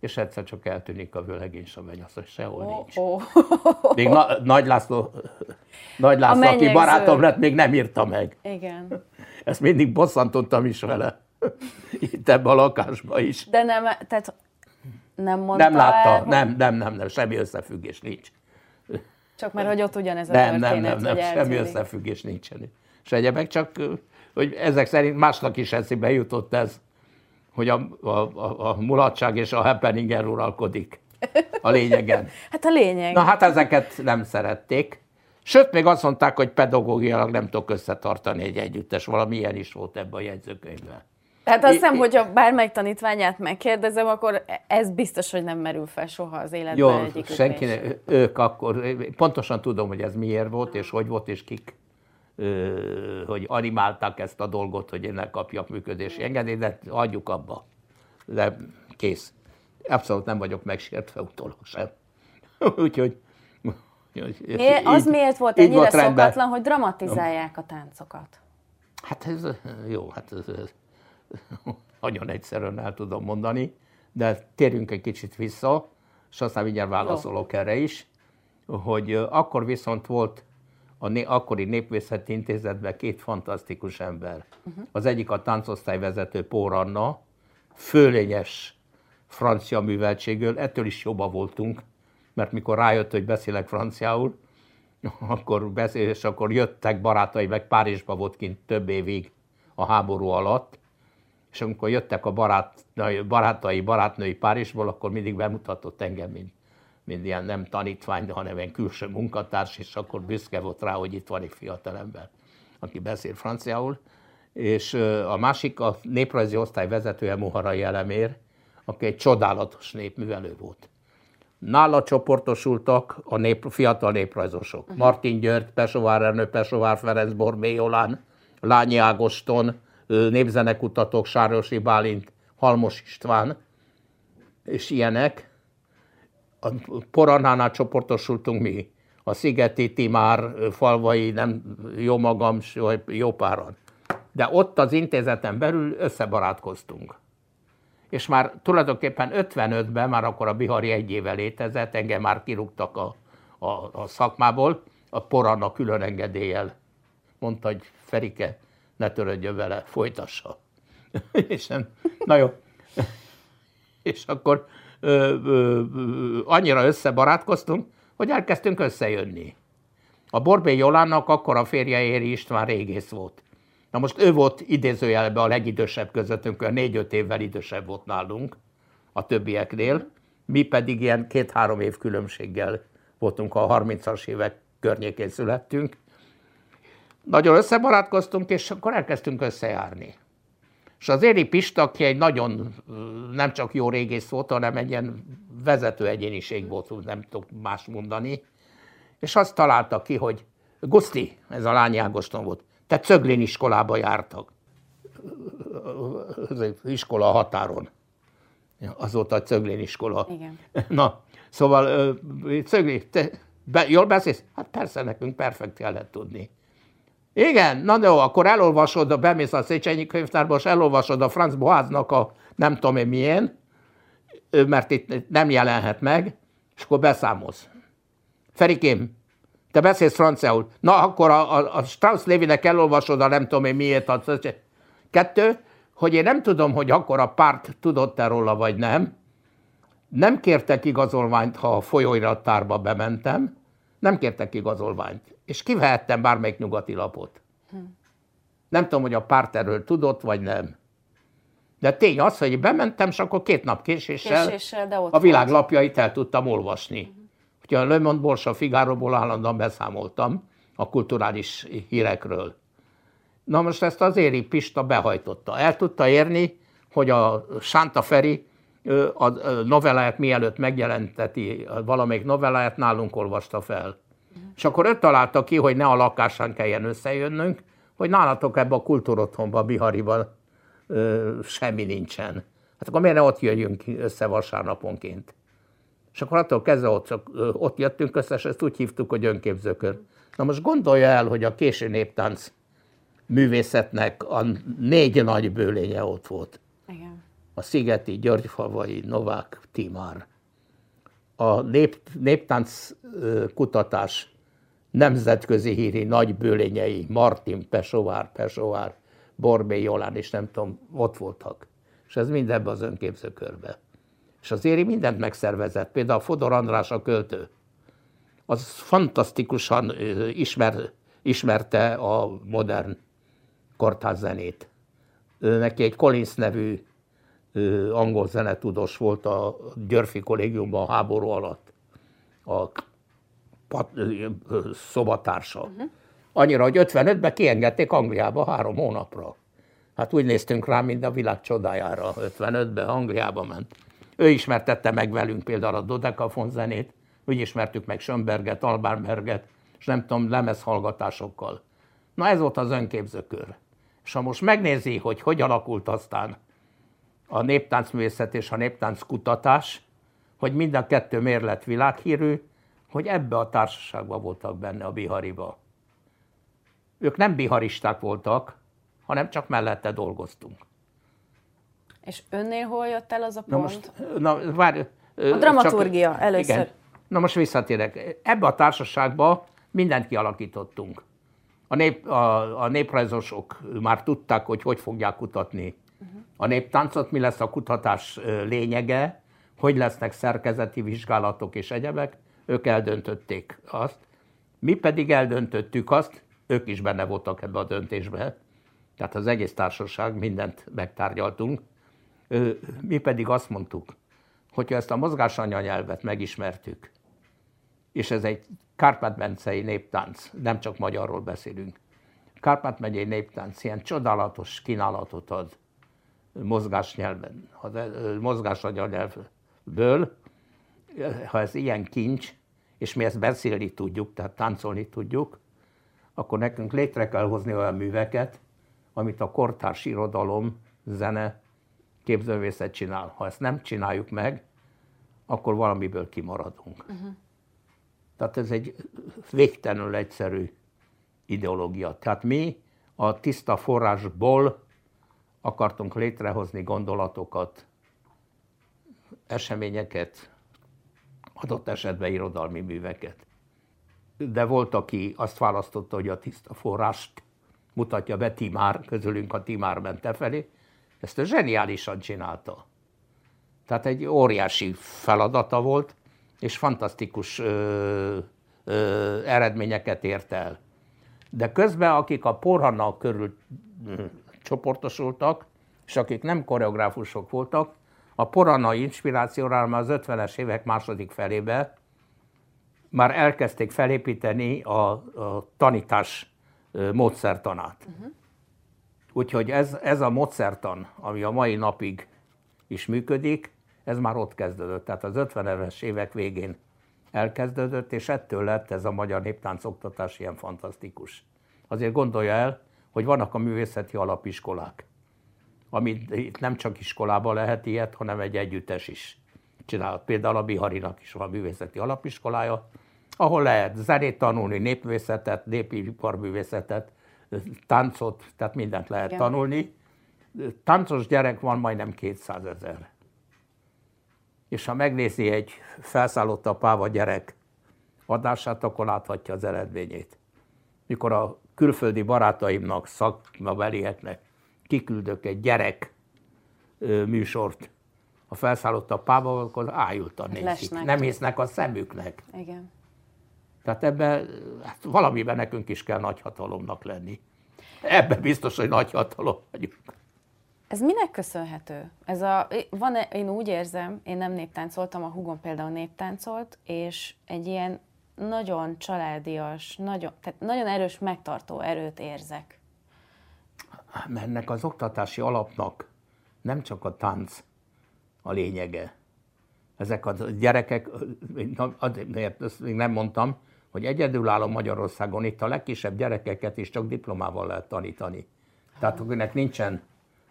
és egyszer csak eltűnik a vőlegény és a hogy sehol oh, nincs. Oh. Még Na, Nagy László, Nagy László aki barátom lett, még nem írta meg. Igen. Ezt mindig bosszantottam is vele. Itt ebben a lakásban is. De nem, tehát nem mondta Nem látta, el, nem, nem, nem, nem, semmi összefüggés nincs. Csak mert hogy ott ugyanez a nem, történet, Nem, nem, nem, semmi összefüggés nincsen. És egyebek csak, hogy ezek szerint másnak is eszébe jutott ez, hogy a, a, a, a mulatság és a happening uralkodik a lényegen. hát a lényeg. Na hát ezeket nem szerették. Sőt, még azt mondták, hogy pedagógiailag nem tudok összetartani egy együttes. Valami ilyen is volt ebben a jegyzőkönyvben. Tehát azt hiszem, hogyha bármelyik tanítványát megkérdezem, akkor ez biztos, hogy nem merül fel soha az életben Jó, senki, ne, ők akkor, pontosan tudom, hogy ez miért volt, és hogy volt, és kik, hogy animálták ezt a dolgot, hogy én kapjak működési engedélyt, de adjuk abba. De kész. Abszolút nem vagyok megsértve utólag sem. Úgyhogy Miért, az így, miért volt ennyire volt szokatlan, hogy dramatizálják a táncokat? Hát ez jó, hát ez, ez nagyon egyszerűen el tudom mondani, de térjünk egy kicsit vissza, és aztán mindjárt válaszolok Jó. erre is, hogy akkor viszont volt a né- akkori Népvészeti Intézetben két fantasztikus ember. Uh-huh. Az egyik a táncosztályvezető Pór Anna, fölényes francia műveltséggel, ettől is jobban voltunk, mert mikor rájött, hogy beszélek franciául, akkor beszél, és akkor jöttek barátai, meg Párizsba volt kint több évig a háború alatt, és amikor jöttek a barát, barátai, barátnői Párizsból, akkor mindig bemutatott engem, mint, mint ilyen nem tanítvány, de hanem egy külső munkatárs, és akkor büszke volt rá, hogy itt van egy fiatalember, aki beszél franciául. És a másik a néprajzi osztály vezetője Muharai Elemér, aki egy csodálatos népművelő volt. Nála csoportosultak a nép, fiatal néprajzosok. Uh-huh. Martin György, Pesovár Ernő, Pesovár Ferenc, Borbé Jolán, Lányi Ágoston, népzenekutatók, Sárosi Bálint, Halmos István, és ilyenek. A Poranánál csoportosultunk mi, a Szigeti Timár, Falvai, nem jó magam, jó páran. De ott az intézeten belül összebarátkoztunk. És már tulajdonképpen 55-ben, már akkor a Bihari egy éve létezett, engem már kirúgtak a, a, a szakmából, a Poranna külön engedéllyel. Mondta, hogy Ferike, ne törődjön vele, folytassa. és nem, na jó. és akkor ö, ö, annyira összebarátkoztunk, hogy elkezdtünk összejönni. A Borbé Jolánnak akkor a férje Éri István régész volt. Na most ő volt idézőjelben a legidősebb közöttünk, a négy-öt évvel idősebb volt nálunk a többieknél, mi pedig ilyen két-három év különbséggel voltunk, a 30-as évek környékén születtünk, nagyon összebarátkoztunk, és akkor elkezdtünk összejárni. És az Éri Pista, aki egy nagyon nem csak jó régész volt, hanem egy ilyen vezető egyéniség volt, nem tudok más mondani, és azt találta ki, hogy Guszti, ez a lány Ágoston volt, Tehát Cöglén iskolába jártak. Iskola határon. Azóta a Cöglén iskola. Igen. Na, szóval Cöglén, te be, jól beszélsz? Hát persze, nekünk perfekt kellett tudni. Igen, na jó, akkor elolvasod, bemész a Széchenyi könyvtárba, és elolvasod a Franz Boáznak a nem tudom én milyen, mert itt nem jelenhet meg, és akkor beszámolsz. Ferikém, te beszélsz franciául. Na, akkor a, a, a Strauss Lévinek elolvasod a nem tudom én miért. A, kettő, hogy én nem tudom, hogy akkor a párt tudott-e róla, vagy nem. Nem kértek igazolványt, ha a folyóirattárba bementem. Nem kértek igazolványt. És kivehettem bármelyik nyugati lapot. Nem tudom, hogy a párt erről tudott, vagy nem. De tény az, hogy bementem, és akkor két nap késéssel, Késéssel, de ott a világ volt. lapjait el tudtam olvasni. Ugye a Le Monde Borsa Figaroból állandóan beszámoltam a kulturális hírekről. Na most ezt az Éri Pista behajtotta. El tudta érni, hogy a Sánta Feri a novelláját mielőtt megjelenteti, valamelyik novelláját nálunk olvasta fel. És akkor ő találta ki, hogy ne a lakásán kelljen összejönnünk, hogy nálatok ebbe a kultúrotthonba, Bihariba ö, semmi nincsen. Hát akkor miért ne ott jöjjünk össze vasárnaponként? És akkor attól kezdve ott, ott jöttünk össze, és ezt úgy hívtuk, hogy önképzőkör. Na most gondolja el, hogy a késő néptánc művészetnek a négy nagy bőlénye ott volt. Igen. A Szigeti, Györgyfalvai, Novák, Timár. A nép, néptánc kutatás nemzetközi híri nagy bőlényei, Martin, Pesovár, Pesovár, Borbé, Jolán, és nem tudom, ott voltak. És ez mind ebbe az önképzőkörbe. És az Éri mindent megszervezett, például Fodor András a költő. Az fantasztikusan ismer, ismerte a modern. Ő Neki egy Collins nevű angol zenetudós volt a Györfi kollégiumban a háború alatt. A pat, szobatársa. Uh-huh. Annyira, hogy 55-ben kiengedték Angliába három hónapra. Hát úgy néztünk rá, mint a világ csodájára. 55-ben Angliába ment. Ő ismertette meg velünk például a Dodekafon zenét, úgy ismertük meg Schönberget, Albánberget, és nem tudom, lemezhallgatásokkal. Na ez volt az önképzőkör. És ha most megnézi, hogy hogy alakult aztán a néptáncművészet és a néptánc kutatás, hogy mind a kettő miért lett világhírű, hogy ebbe a társaságban voltak benne a bihariba. Ők nem biharisták voltak, hanem csak mellette dolgoztunk. És önnél hol jött el az a Na pont? most, na várj. A dramaturgia először. Igen. Na most visszatérek. Ebbe a társaságba mindent kialakítottunk. A, nép, a, a néprajzosok már tudták, hogy hogy fogják kutatni a néptáncot, mi lesz a kutatás lényege, hogy lesznek szerkezeti vizsgálatok és egyebek, ők eldöntötték azt. Mi pedig eldöntöttük azt, ők is benne voltak ebbe a döntésbe, tehát az egész társaság, mindent megtárgyaltunk. Mi pedig azt mondtuk, hogyha ezt a mozgásanyanyelvet megismertük, és ez egy Kárpát-mencei néptánc, nem csak magyarról beszélünk. Kárpát-megyei néptánc ilyen csodálatos kínálatot ad mozgásnyelven, mozgásanyanyelvből, ha ez ilyen kincs, és mi ezt beszélni tudjuk, tehát táncolni tudjuk, akkor nekünk létre kell hozni olyan műveket, amit a kortárs irodalom, zene, képzővészet csinál. Ha ezt nem csináljuk meg, akkor valamiből kimaradunk. Uh-huh. Tehát ez egy végtelenül egyszerű ideológia. Tehát mi a tiszta forrásból akartunk létrehozni gondolatokat, eseményeket, adott esetben irodalmi műveket. De volt, aki azt választotta, hogy a tiszta forrást mutatja be Timár, közülünk a Timár mente felé. Ezt zseniálisan csinálta. Tehát egy óriási feladata volt, és fantasztikus ö, ö, eredményeket ért el. De közben, akik a porhanna körül csoportosultak, és akik nem koreográfusok voltak, a porhanna inspirációra már az 50-es évek második felébe már elkezdték felépíteni a, a tanítás módszertanát. Uh-huh. Úgyhogy ez, ez a módszertan, ami a mai napig is működik, ez már ott kezdődött. Tehát az 50-es évek végén elkezdődött, és ettől lett ez a magyar néptánc oktatás ilyen fantasztikus. Azért gondolja el, hogy vannak a művészeti alapiskolák, amit itt nem csak iskolában lehet ilyet, hanem egy együttes is csinál. Például a Biharinak is van művészeti alapiskolája, ahol lehet zenét tanulni, népművészetet, népi iparművészetet, táncot, tehát mindent lehet Igen. tanulni. Táncos gyerek van majdnem 200 ezer. És ha megnézi egy felszállott a páva gyerek adását, akkor láthatja az eredményét. Mikor a külföldi barátaimnak, szakmabelieknek kiküldök egy gyerek műsort, a felszállott a páva, akkor ájultan nézik. Lesnek. Nem hisznek a szemüknek. Igen. Tehát ebben hát valamiben nekünk is kell nagy hatalomnak lenni. Ebben biztos, hogy nagy hatalom vagyunk. Ez minek köszönhető? Ez a, van, én úgy érzem, én nem néptáncoltam, a hugom például néptáncolt, és egy ilyen nagyon családias, nagyon, tehát nagyon erős megtartó erőt érzek. Ennek az oktatási alapnak nem csak a tánc a lényege. Ezek a gyerekek, ezt még nem mondtam, hogy egyedülálló Magyarországon itt a legkisebb gyerekeket is csak diplomával lehet tanítani. Tehát akinek nincsen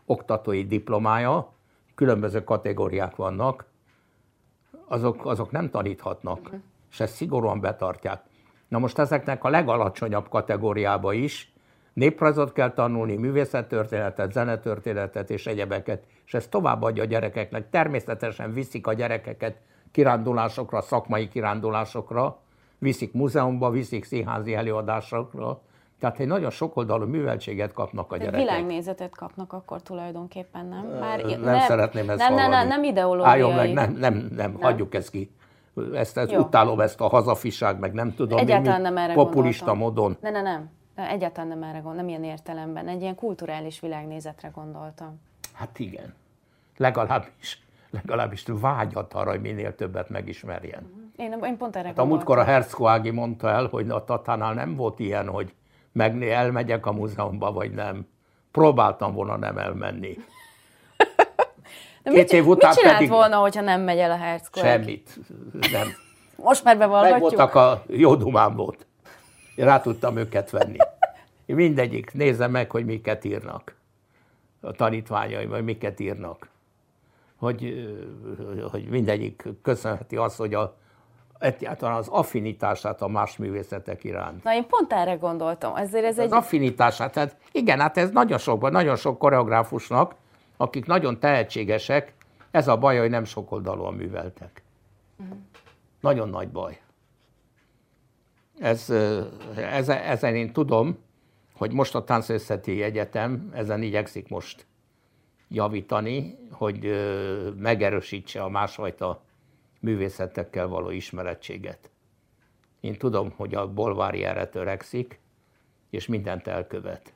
oktatói diplomája, különböző kategóriák vannak, azok, azok nem taníthatnak, uh-huh. És ezt szigorúan betartják. Na most ezeknek a legalacsonyabb kategóriába is néprajzot kell tanulni, művészettörténetet, zenetörténetet és egyebeket, és ezt továbbadja a gyerekeknek. Természetesen viszik a gyerekeket kirándulásokra, szakmai kirándulásokra, viszik múzeumba, viszik színházi előadásokra, tehát egy nagyon sokoldalú műveltséget kapnak a gyerekek. Világnézetet kapnak akkor tulajdonképpen, nem? Már nem, nem szeretném ezt nem, nem, nem, nem ideológiai. Álljon meg, nem, nem, nem, nem, hagyjuk ezt ki. Ezt, ezt utálom, ezt a hazafiság, meg nem tudom, Egyáltalán mi, mi, nem erre populista gondoltam. módon. Ne, ne, nem. Egyáltalán nem erre gondoltam, nem ilyen értelemben. Egy ilyen kulturális világnézetre gondoltam. Hát igen. Legalábbis, legalábbis vágyat arra, hogy minél többet megismerjen. Én, én pont erre hát A múltkor a Herzkoági mondta el, hogy a Tatánál nem volt ilyen, hogy meg elmegyek a múzeumba, vagy nem. Próbáltam volna nem elmenni. De Két mit, év után mit csinált pedig... volna, hogyha nem megy el a Herzkoági? Semmit. Nem. Most már bevallhatjuk. Meg voltak a jó dumám volt. Én rá tudtam őket venni. Én mindegyik nézze meg, hogy miket írnak. A tanítványaim, vagy miket írnak. Hogy, hogy mindegyik köszönheti azt, hogy a, egyáltalán az affinitását a más művészetek iránt. Na én pont erre gondoltam. Ezért ez az egy... affinitását, tehát igen, hát ez nagyon sok, nagyon sok koreográfusnak, akik nagyon tehetségesek, ez a baj, hogy nem sokoldalúan műveltek. Uh-huh. Nagyon nagy baj. Ez, ez, ezen én tudom, hogy most a Táncészeti Egyetem ezen igyekszik most javítani, hogy megerősítse a másfajta művészetekkel való ismerettséget. Én tudom, hogy a bolvári erre törekszik, és mindent elkövet.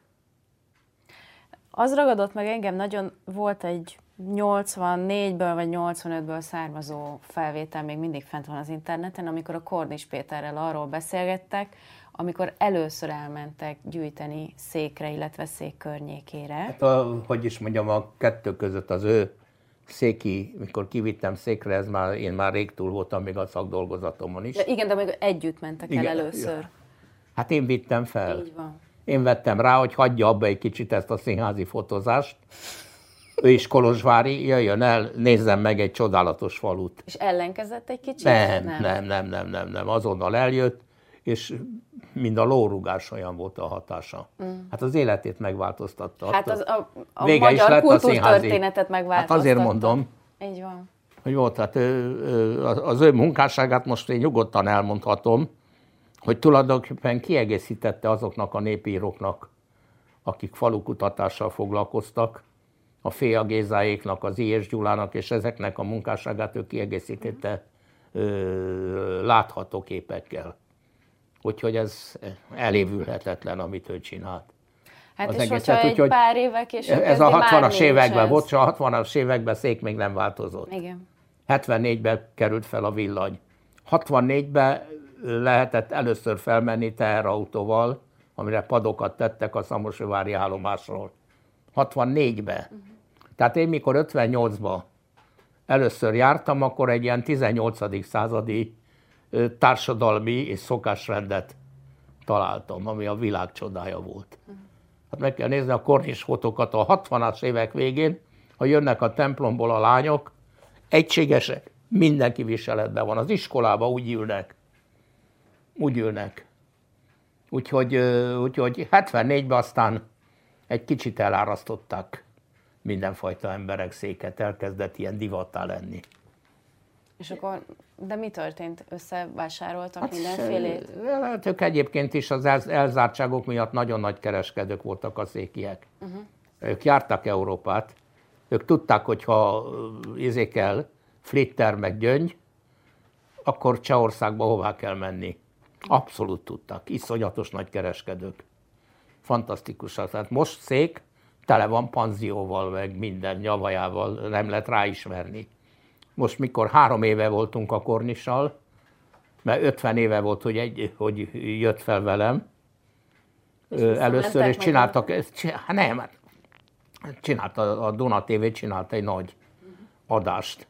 Az ragadott meg engem, nagyon volt egy 84-ből vagy 85-ből származó felvétel, még mindig fent van az interneten, amikor a Kornis Péterrel arról beszélgettek, amikor először elmentek gyűjteni székre, illetve szék környékére. Hát a, hogy is mondjam, a kettő között az ő széki, mikor kivittem székre, ez már, én már rég túl voltam még a szakdolgozatomon is. De igen, de még együtt mentek igen, el először. Ja. Hát én vittem fel. Így van. Én vettem rá, hogy hagyja abba egy kicsit ezt a színházi fotózást. Ő is Kolozsvári, jöjjön el, nézzem meg egy csodálatos falut. És ellenkezett egy kicsit? Nem, nem, nem, nem, nem, nem, nem. azonnal eljött, és mind a lórugás olyan volt a hatása. Mm. Hát az életét megváltoztatta. Hát az a, a Vége magyar is lett kultúrtörténetet megváltoztatta. Hát azért mondom. Így van. Hogy volt, hát az ő munkásságát most én nyugodtan elmondhatom, hogy tulajdonképpen kiegészítette azoknak a népíróknak, akik falukutatással foglalkoztak, a Féa Gézáéknak, az I.S. Gyulának, és ezeknek a munkásságát ő kiegészítette ö, látható képekkel. Úgyhogy ez elévülhetetlen, amit ő csinált. Hát az és egészet, hogyha egy pár évek később Ez a 60-as években, volt, a 60-as években szék még nem változott. Igen. 74-ben került fel a villany. 64-ben lehetett először felmenni teherautóval, amire padokat tettek a Szamosvári állomásról. 64-ben. Uh-huh. Tehát én mikor 58-ban először jártam, akkor egy ilyen 18. századi társadalmi és szokásrendet találtam, ami a világ csodája volt. Uh-huh. Hát meg kell nézni a kornis fotókat a 60-as évek végén, ha jönnek a templomból a lányok, egységesek, mindenki viseletben van. Az iskolába úgy ülnek. Úgy ülnek. Úgyhogy, úgyhogy 74-ben aztán egy kicsit elárasztották mindenfajta emberek széket, elkezdett ilyen divattá lenni. És akkor, de mi történt? Összevásároltak hát, mindenfélét? Hát ők egyébként is az elzártságok miatt nagyon nagy kereskedők voltak a székiek. Uh-huh. Ők jártak Európát, ők tudták, hogy ha izékel Flitter meg Gyöngy, akkor Csehországba hová kell menni. Abszolút tudtak. Iszonyatos nagy kereskedők. Fantasztikus. Tehát most szék tele van panzióval, meg minden nyavajával, nem lehet ráismerni. Most mikor három éve voltunk a Kornissal, mert 50 éve volt, hogy, egy, hogy jött fel velem, először, és csináltak, ezt, hát nem, hát csinálta, a Duna TV csinálta egy nagy adást.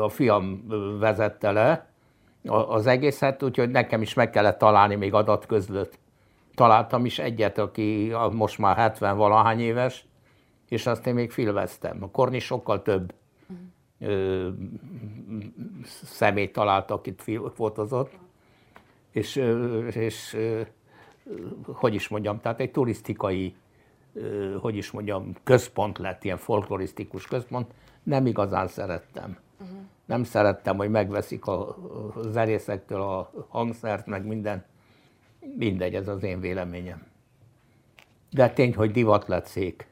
A fiam vezette le az egészet, úgyhogy nekem is meg kellett találni még adatközlőt. Találtam is egyet, aki most már 70 valahány éves, és azt én még filmeztem. A Korni sokkal több ö, személy talált, akit fotozott, és, és hogy is mondjam, tehát egy turisztikai hogy is mondjam, központ lett, ilyen folklorisztikus központ, nem igazán szerettem. Nem szerettem, hogy megveszik a, zenészektől a hangszert, meg minden. Mindegy, ez az én véleményem. De tény, hogy divat lett szék.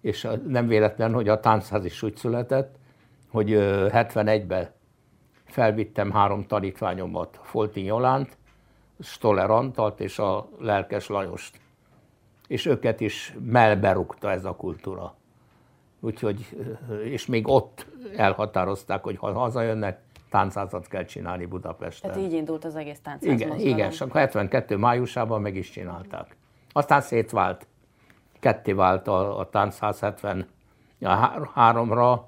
És nem véletlen, hogy a táncház is úgy született, hogy 71-ben felvittem három tanítványomat, Foltin Jolánt, Stoller Antalt és a Lelkes Lajost és őket is melberúgta ez a kultúra. Úgyhogy, és még ott elhatározták, hogy ha hazajönnek, táncázat kell csinálni Budapesten. Tehát így indult az egész táncház Igen, mozgalom. igen, és akkor 72 májusában meg is csinálták. Aztán szétvált, ketté vált a, a táncház 73-ra,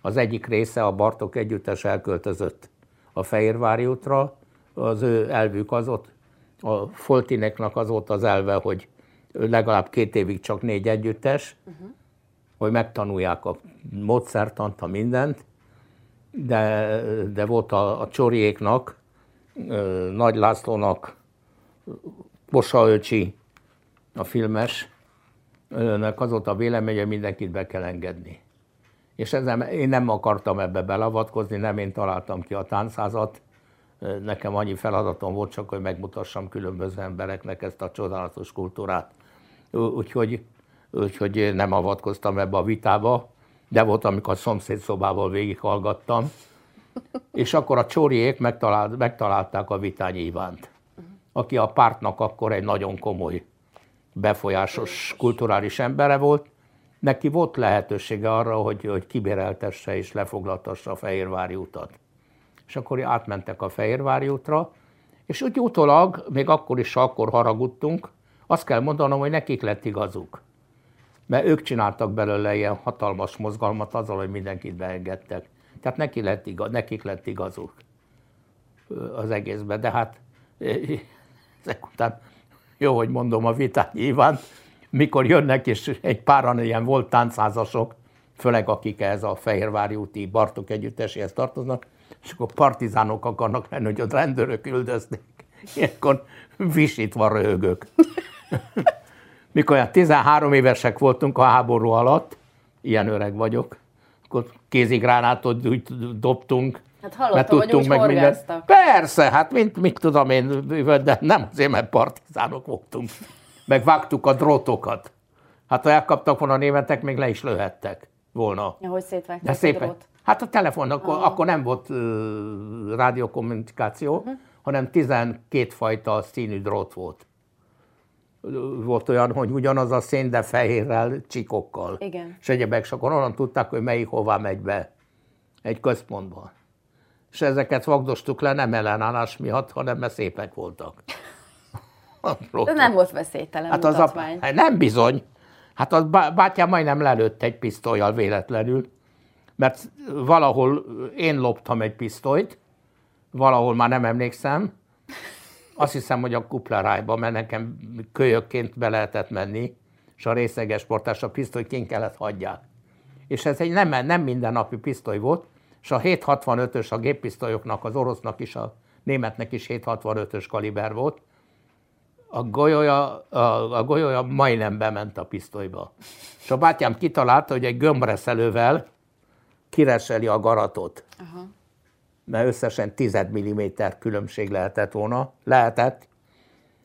az egyik része, a Bartok együttes elköltözött a Fehérvári útra, az ő elvük az ott, a Foltineknak az volt az elve, hogy legalább két évig csak négy együttes, uh-huh. Hogy megtanulják a módszertant, a mindent, de, de volt a, a Csoriéknak, Nagy Lászlónak, Bosa Öcsi, a filmes, önnek az volt a véleménye, hogy mindenkit be kell engedni. És ezzel én nem akartam ebbe belavatkozni, nem én találtam ki a táncázat, nekem annyi feladatom volt csak, hogy megmutassam különböző embereknek ezt a csodálatos kultúrát úgyhogy, úgyhogy nem avatkoztam ebbe a vitába, de volt, amikor a szomszéd szobával végighallgattam, és akkor a csóriék megtalált, megtalálták a Vitány Ivánt, aki a pártnak akkor egy nagyon komoly, befolyásos kulturális embere volt. Neki volt lehetősége arra, hogy, hogy kibéreltesse és lefoglaltassa a Fehérvári utat. És akkor átmentek a Fehérvári útra, és úgy utólag, még akkor is, akkor haragudtunk, azt kell mondanom, hogy nekik lett igazuk. Mert ők csináltak belőle ilyen hatalmas mozgalmat azzal, hogy mindenkit beengedtek. Tehát neki lett igaz, nekik lett igazuk az egészben. De hát ezek után, jó, hogy mondom a vitát nyilván, mikor jönnek, és egy páran ilyen volt táncházasok, főleg akik ez a Fehérvári úti Bartok együtteséhez tartoznak, és akkor partizánok akarnak lenni, hogy ott rendőrök üldöznék. Ilyenkor visítva röhögök. Mikor olyan 13 évesek voltunk a háború alatt, ilyen öreg vagyok, akkor kézigránátot dobtunk, Hát hallottam, hogy úgy meg minden. Persze, hát mint, mit tudom én, de nem azért, mert partizánok voltunk. Meg vágtuk a drótokat. Hát ha elkaptak volna a németek, még le is lőhettek volna. Ja, hogy szétvágták de szépen. a drót? Hát a telefon, akkor, ah. akkor nem volt uh, rádiókommunikáció, uh-huh. hanem 12 fajta színű drót volt volt olyan, hogy ugyanaz a szén, de fehérrel, csikokkal. Igen. És egyebek, és akkor onnan tudták, hogy melyik hová megy be egy központba. És ezeket vagdostuk le nem ellenállás miatt, hanem mert szépek voltak. de nem volt veszélytelen hát az a, hát Nem bizony. Hát a bátyám majdnem lelőtt egy pisztolyjal véletlenül, mert valahol én loptam egy pisztolyt, valahol már nem emlékszem, azt hiszem, hogy a kuplarájba, mert nekem kölyökként be lehetett menni, és a részeges portás a pisztoly kén kellett hagyják. És ez egy nem, nem mindennapi pisztoly volt, és a 765-ös a géppisztolyoknak, az orosznak is, a németnek is 765-ös kaliber volt, a golyója, a, a golyója majdnem bement a pisztolyba. És a bátyám kitalálta, hogy egy gömbreszelővel kireseli a garatot. Aha. Mert összesen 10 mm különbség lehetett volna. Lehetett.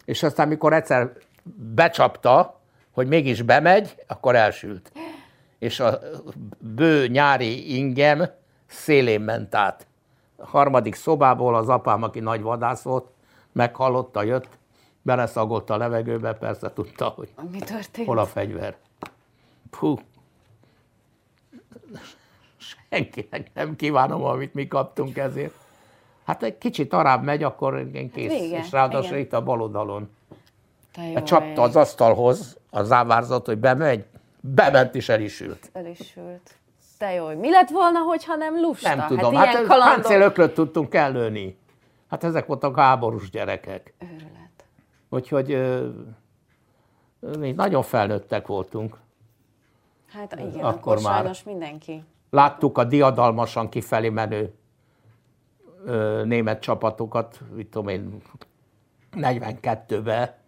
És aztán, mikor egyszer becsapta, hogy mégis bemegy, akkor elsült. És a bő nyári ingem szélén ment át. A harmadik szobából az apám, aki nagy vadász volt, meghallotta, jött, beleszagolt a levegőbe, persze tudta, hogy Mi történt? hol a fegyver. Puh. Senkinek nem kívánom, amit mi kaptunk ezért. Hát egy kicsit arább megy, akkor én kész. Hát vége, és ráadásul igen. itt a bal oldalon. Mert csapta az asztalhoz, az závárzat, hogy bemegy, bement és el is ült. El is ült. Te jó. Mi lett volna, hogyha nem lusta? Nem tudom, hát hát, ilyen hát kalandok... páncélöklöt tudtunk ellőni. Hát ezek voltak háborús gyerekek. Őrület. Úgyhogy ö, mi nagyon felnőttek voltunk. Hát igen, Akkor akkor, már. sajnos mindenki. Láttuk a diadalmasan kifelé menő ö, német csapatokat, mit tudom én, 42-be,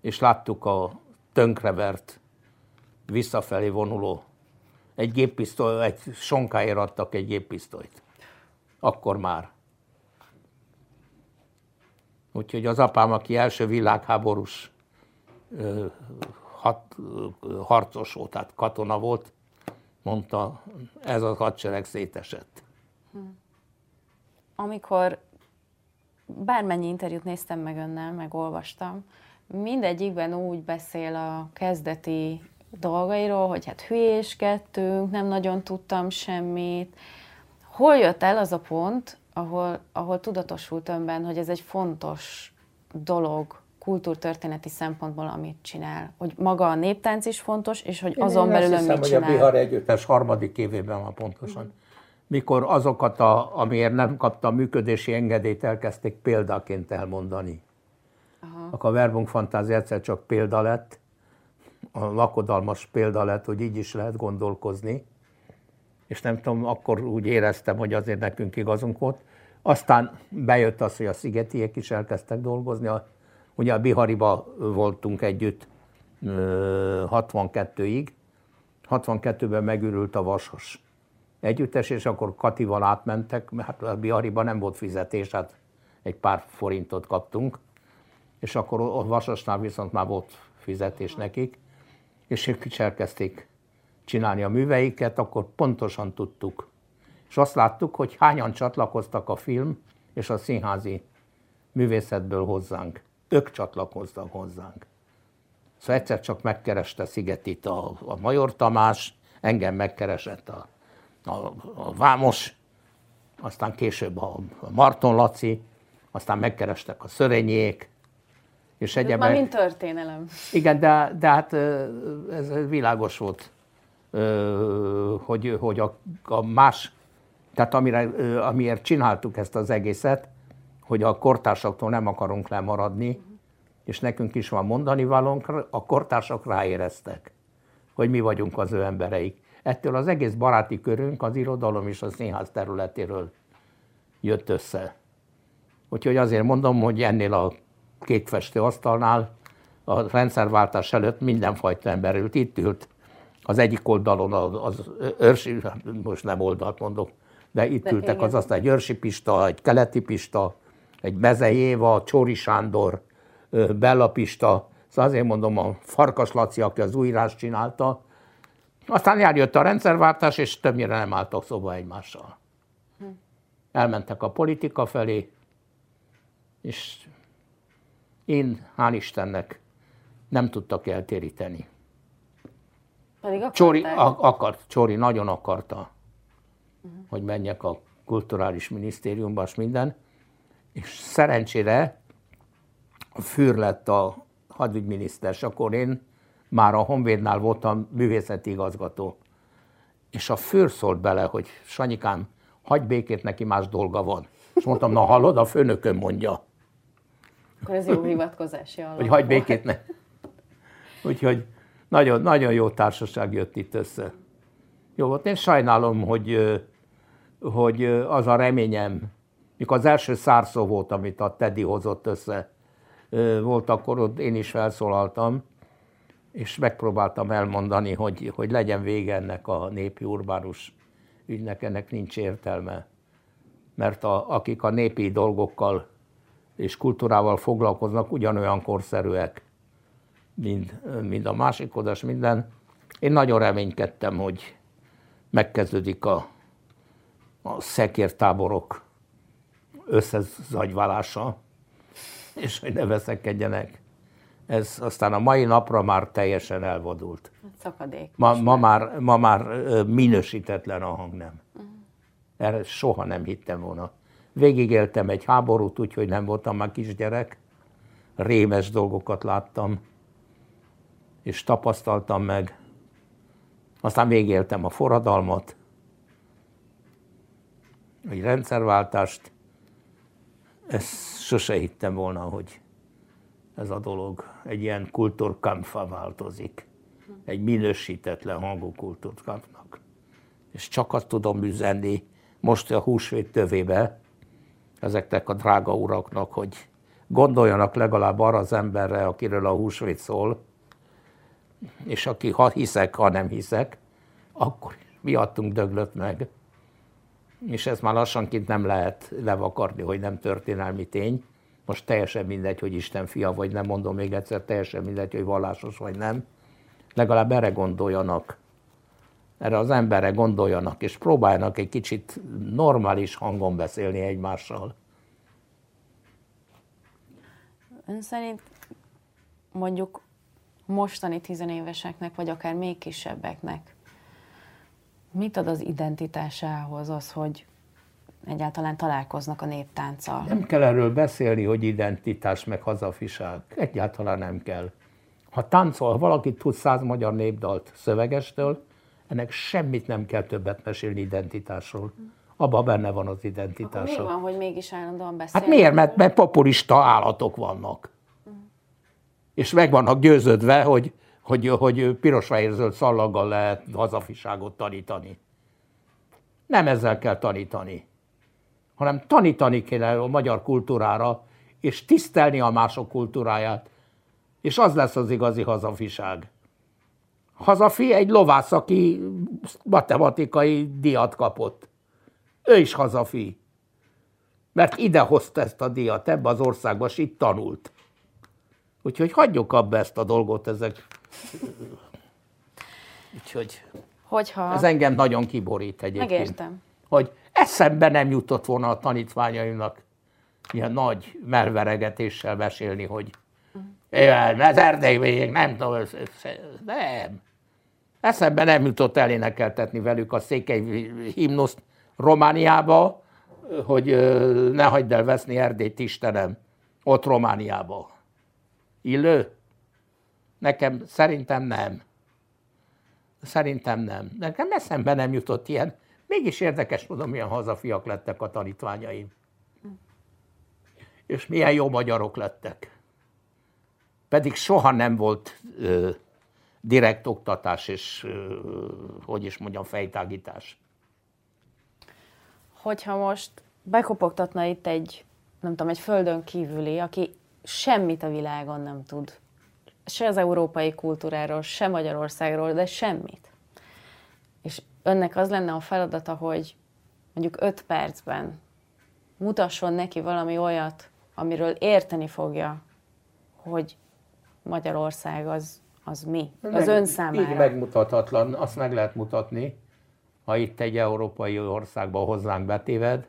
és láttuk a tönkrevert, visszafelé vonuló. Egy géppisztoly, egy sonkáért adtak egy géppisztolyt. Akkor már. Úgyhogy az apám, aki első világháborús ö, hat, ö, harcos volt, tehát katona volt, mondta, ez a hadsereg szétesett. Amikor bármennyi interjút néztem meg önnel, meg olvastam, mindegyikben úgy beszél a kezdeti dolgairól, hogy hát hülyéskedtünk, nem nagyon tudtam semmit. Hol jött el az a pont, ahol, ahol tudatosult önben, hogy ez egy fontos dolog kultúrtörténeti szempontból, amit csinál? Hogy maga a néptánc is fontos, és hogy azon Én belül hiszem, mit hogy a csinál? Bihar együttes harmadik évében van pontosan. Mikor azokat, a, amiért nem kapta a működési engedélyt, elkezdték példaként elmondani. Aha. Akkor a Verbung Fantázia egyszer csak példa lett, a lakodalmas példa lett, hogy így is lehet gondolkozni, és nem tudom, akkor úgy éreztem, hogy azért nekünk igazunk volt. Aztán bejött az, hogy a szigetiek is elkezdtek dolgozni. A, ugye a Bihariba voltunk együtt ö, 62-ig, 62-ben megürült a Vasas együttes, és akkor Katival átmentek, hát a Bihariban nem volt fizetés, hát egy pár forintot kaptunk, és akkor a Vasasnál viszont már volt fizetés nekik, és ők is elkezdték csinálni a műveiket, akkor pontosan tudtuk. És azt láttuk, hogy hányan csatlakoztak a film és a színházi művészetből hozzánk. Ők csatlakoztak hozzánk. Szóval egyszer csak megkereste Szigetit a, a Major Tamás, engem megkeresett a, a, a Vámos, aztán később a, a Marton Laci, aztán megkerestek a Szörényék, és Ez már egyebek. mind történelem. Igen, de, de hát ez világos volt, hogy, hogy a, a más, tehát amire, amiért csináltuk ezt az egészet, hogy a kortársaktól nem akarunk lemaradni, és nekünk is van mondani valónk, a kortársak ráéreztek, hogy mi vagyunk az ő embereik. Ettől az egész baráti körünk az irodalom és a színház területéről jött össze. Úgyhogy azért mondom, hogy ennél a kékfestő asztalnál a rendszerváltás előtt mindenfajta ember ült. Itt ült az egyik oldalon az, őrsi, most nem oldalt mondok, de itt ültek az aztán egy őrsi Pista, egy keleti Pista, egy Mezei Éva, Csóri Sándor, ö, Bella Pista, szóval azért mondom, a Farkas Laci, aki az újírást csinálta, aztán eljött a rendszerváltás, és többnyire nem álltak szóba egymással. Elmentek a politika felé, és én, hál' Istennek, nem tudtak eltéríteni. Pedig Csori akarták. a- akart, Csori nagyon akarta, hogy menjek a kulturális minisztériumba, és minden. És szerencsére a Fűr lett a hadügyminiszter, és akkor én már a Honvédnál voltam művészeti igazgató. És a Fűr szólt bele, hogy Sanyikám, hagyj békét, neki más dolga van. És mondtam, na hallod, a főnököm mondja, Akkor ez jó hivatkozási alap. hogy hagyj békét ne. Úgyhogy nagyon, nagyon jó társaság jött itt össze. Jó volt, én sajnálom, hogy, hogy az a reményem, mikor az első szárszó volt, amit a Teddy hozott össze, volt akkor, ott én is felszólaltam, és megpróbáltam elmondani, hogy, hogy legyen vége ennek a népi urbánus ügynek, ennek nincs értelme. Mert a, akik a népi dolgokkal és kultúrával foglalkoznak, ugyanolyan korszerűek, mint, mint a másik odas minden. Én nagyon reménykedtem, hogy megkezdődik a, a szekértáborok összezagyválása, és hogy ne veszekedjenek. Ez aztán a mai napra már teljesen elvadult. Szakadék. Ma, ma, már, ma már minősítetlen a hangnem. Uh-huh. Erre soha nem hittem volna. Végigéltem egy háborút, úgyhogy nem voltam már kisgyerek. Rémes dolgokat láttam, és tapasztaltam meg. Aztán végéltem a forradalmat, egy rendszerváltást. Ezt sose hittem volna, hogy ez a dolog egy ilyen kultúrkampfa változik. Egy minősítetlen hangú kultúrkampnak. És csak azt tudom üzenni most a húsvét tövébe ezeknek a drága uraknak, hogy gondoljanak legalább arra az emberre, akiről a húsvét szól, és aki ha hiszek, ha nem hiszek, akkor miattunk döglött meg. És ez már lassanként nem lehet levakarni, hogy nem történelmi tény. Most teljesen mindegy, hogy Isten fia vagy nem, mondom még egyszer, teljesen mindegy, hogy vallásos vagy nem. Legalább erre gondoljanak. Erre az emberre gondoljanak, és próbáljanak egy kicsit normális hangon beszélni egymással. Ön szerint mondjuk mostani tizenéveseknek, vagy akár még kisebbeknek mit ad az identitásához az, hogy egyáltalán találkoznak a néptánccal? Nem kell erről beszélni, hogy identitás meg hazafiság. Egyáltalán nem kell. Ha táncol, ha valaki tud száz magyar népdalt szövegestől, ennek semmit nem kell többet mesélni identitásról. Abban benne van az identitása. Akkor miért van, hogy mégis állandóan beszélnek? Hát miért? Mert, mert populista állatok vannak. Uh-huh. És meg vannak győződve, hogy, hogy, hogy piros-fehér-zöld szallaggal lehet hazafiságot tanítani. Nem ezzel kell tanítani, hanem tanítani kell a magyar kultúrára, és tisztelni a mások kultúráját, és az lesz az igazi hazafiság. Hazafi egy lovász, aki matematikai diat kapott. Ő is hazafi. Mert ide hozta ezt a diat, ebbe az országba, és itt tanult. Úgyhogy hagyjuk abba ezt a dolgot, ezek Úgyhogy Hogyha... ez engem nagyon kiborít egyébként. Megértem. Hogy eszembe nem jutott volna a tanítványaimnak ilyen nagy melveregetéssel mesélni, hogy igen, az erdély végig, nem tudom, nem. Eszembe nem jutott elénekeltetni velük a székely himnuszt Romániába, hogy ne hagyd el veszni Erdélyt, Istenem, ott Romániába. Illő? Nekem szerintem nem. Szerintem nem. Nekem eszembe nem jutott ilyen. Mégis érdekes tudom, milyen hazafiak lettek a tanítványaim. És milyen jó magyarok lettek. Pedig soha nem volt ö, direkt oktatás és, ö, hogy is mondjam, fejtágítás. Hogyha most bekopogtatna itt egy, nem tudom, egy földön kívüli, aki semmit a világon nem tud, se az európai kultúráról, se Magyarországról, de semmit. És önnek az lenne a feladata, hogy mondjuk öt percben mutasson neki valami olyat, amiről érteni fogja, hogy Magyarország az, az mi, az meg, ön számára. Így megmutathatlan, azt meg lehet mutatni, ha itt egy európai országba hozzánk betéved,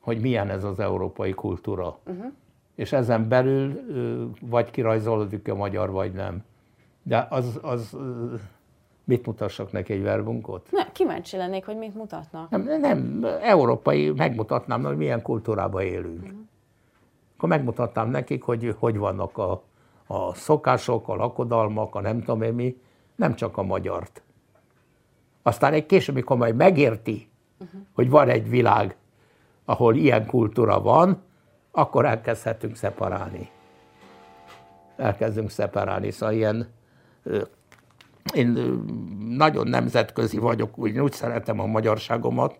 hogy milyen ez az európai kultúra. Uh-huh és ezen belül vagy kirajzolódik a magyar, vagy nem. De az, az mit mutassak neki egy verbunkot? Ne, kíváncsi lennék, hogy mit mutatna. Nem, nem európai, megmutatnám, hogy milyen kultúrában élünk. Uh-huh. Akkor megmutatnám nekik, hogy hogy vannak a, a szokások, a lakodalmak, a nem tudom én mi, nem csak a magyart. Aztán egy később, amikor majd megérti, uh-huh. hogy van egy világ, ahol ilyen kultúra van, akkor elkezdhetünk szeparálni. Elkezdünk szeparálni, szóval ilyen én nagyon nemzetközi vagyok, úgy, úgy szeretem a magyarságomat,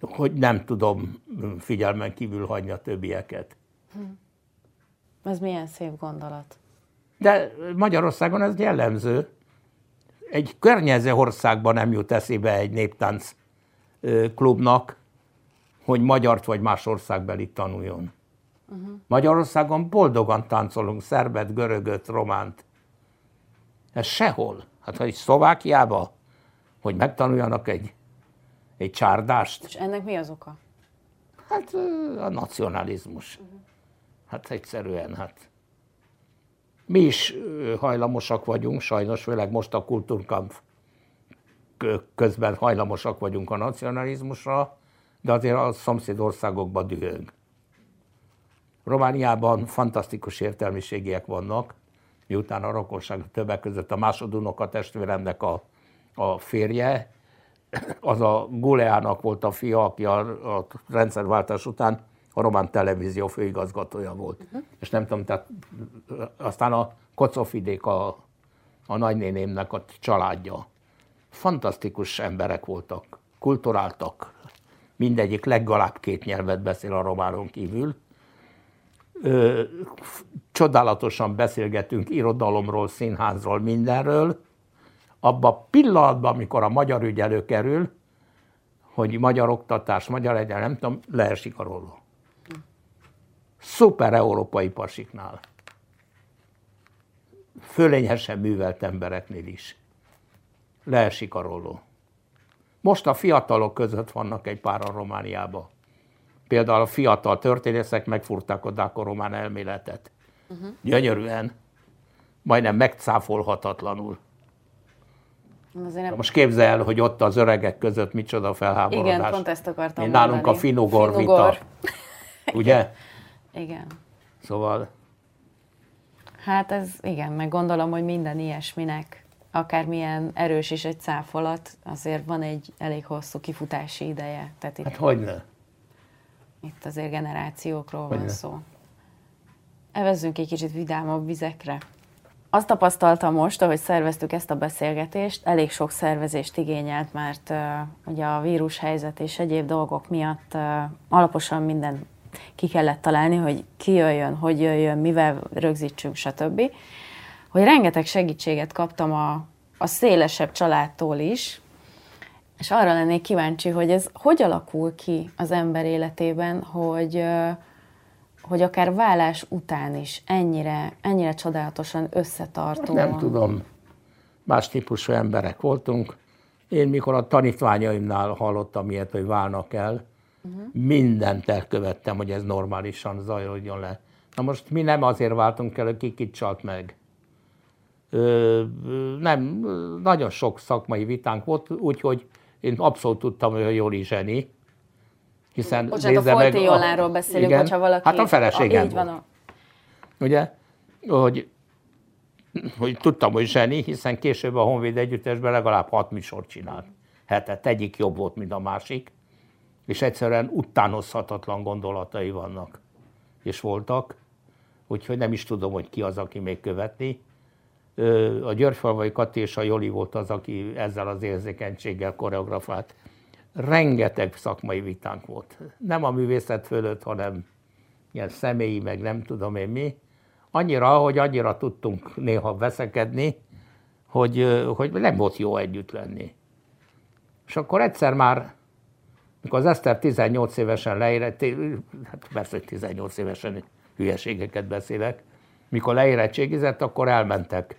hogy nem tudom figyelmen kívül hagyni a többieket. Ez milyen szép gondolat. De Magyarországon ez jellemző. Egy környező országban nem jut eszébe egy néptánc klubnak, hogy magyart vagy más országbeli tanuljon. Uh-huh. Magyarországon boldogan táncolunk szerbet, görögöt, románt. Ez sehol. Hát, hogy Szlovákiába, hogy megtanuljanak egy, egy csárdást. És ennek mi az oka? Hát a nacionalizmus. Uh-huh. Hát egyszerűen, hát mi is hajlamosak vagyunk, sajnos főleg most a kultúrkamp közben hajlamosak vagyunk a nacionalizmusra, de azért a szomszédországokban dühöng. Romániában fantasztikus értelmiségiek vannak, miután a rokonság többek között a másodunoka testvéremnek a, a férje, az a Guleának volt a fia, aki a, a rendszerváltás után a román televízió főigazgatója volt. Uh-huh. És nem tudom, tehát aztán a Kocofidék a, a nagynénémnek a családja. Fantasztikus emberek voltak, kulturáltak, mindegyik legalább két nyelvet beszél a románon kívül. Ö, csodálatosan beszélgetünk irodalomról, színházról, mindenről. Abba a pillanatban, amikor a magyar ügy előkerül, hogy magyar oktatás, magyar egyen, nem tudom, leesik a rolló szuper európai pasiknál. Fölényesen művelt embereknél is. Leesik a rolló. Most a fiatalok között vannak egy pár a Romániába. Például a fiatal történészek megfurták a dáko-román elméletet. Uh-huh. Gyönyörűen, majdnem megcáfolhatatlanul. Nem... Most képzel el, hogy ott az öregek között micsoda felháborodás. Igen, pont ezt akartam Én Nálunk a finugor, finugor. vita. Ugye? Igen. Szóval... Hát ez igen, meg gondolom, hogy minden ilyesminek, akármilyen erős is egy cáfolat, azért van egy elég hosszú kifutási ideje. Tehát hát hogyne? Itt azért generációkról hogyne. van szó. Evezzünk egy kicsit vidámabb vizekre. Azt tapasztaltam most, ahogy szerveztük ezt a beszélgetést, elég sok szervezést igényelt, mert uh, ugye a vírushelyzet és egyéb dolgok miatt uh, alaposan minden ki kellett találni, hogy ki jöjjön, hogy jöjjön, mivel rögzítsünk, stb. Hogy rengeteg segítséget kaptam a, a szélesebb családtól is, és arra lennék kíváncsi, hogy ez hogy alakul ki az ember életében, hogy, hogy akár vállás után is ennyire, ennyire csodálatosan összetartó. Nem tudom, más típusú emberek voltunk. Én mikor a tanítványaimnál hallottam ilyet, hogy válnak el, Uh-huh. Mindent elkövettem, hogy ez normálisan zajlódjon le. Na most mi nem azért váltunk el, hogy ki kit csalt meg. Ö, nem, nagyon sok szakmai vitánk volt, úgyhogy én abszolút tudtam, hogy a Joli zseni. Hiszen Bocsánat, a Folti Joláról beszélünk, igen, hogyha valaki... Hát a feleségem a, van. A... Ugye, hogy, hogy tudtam, hogy zseni, hiszen később a Honvéd Együttesben legalább hat műsort csinált. Hetet, egyik jobb volt, mint a másik és egyszerűen utánozhatatlan gondolatai vannak, és voltak, úgyhogy nem is tudom, hogy ki az, aki még követni. A Györgyfalvai Kati és a Joli volt az, aki ezzel az érzékenységgel koreografált. Rengeteg szakmai vitánk volt. Nem a művészet fölött, hanem ilyen személyi, meg nem tudom én mi. Annyira, hogy annyira tudtunk néha veszekedni, hogy, hogy nem volt jó együtt lenni. És akkor egyszer már mikor az Eszter 18 évesen leérett, hát persze, hogy 18 évesen hülyeségeket beszélek, mikor leérettségizett, akkor elmentek,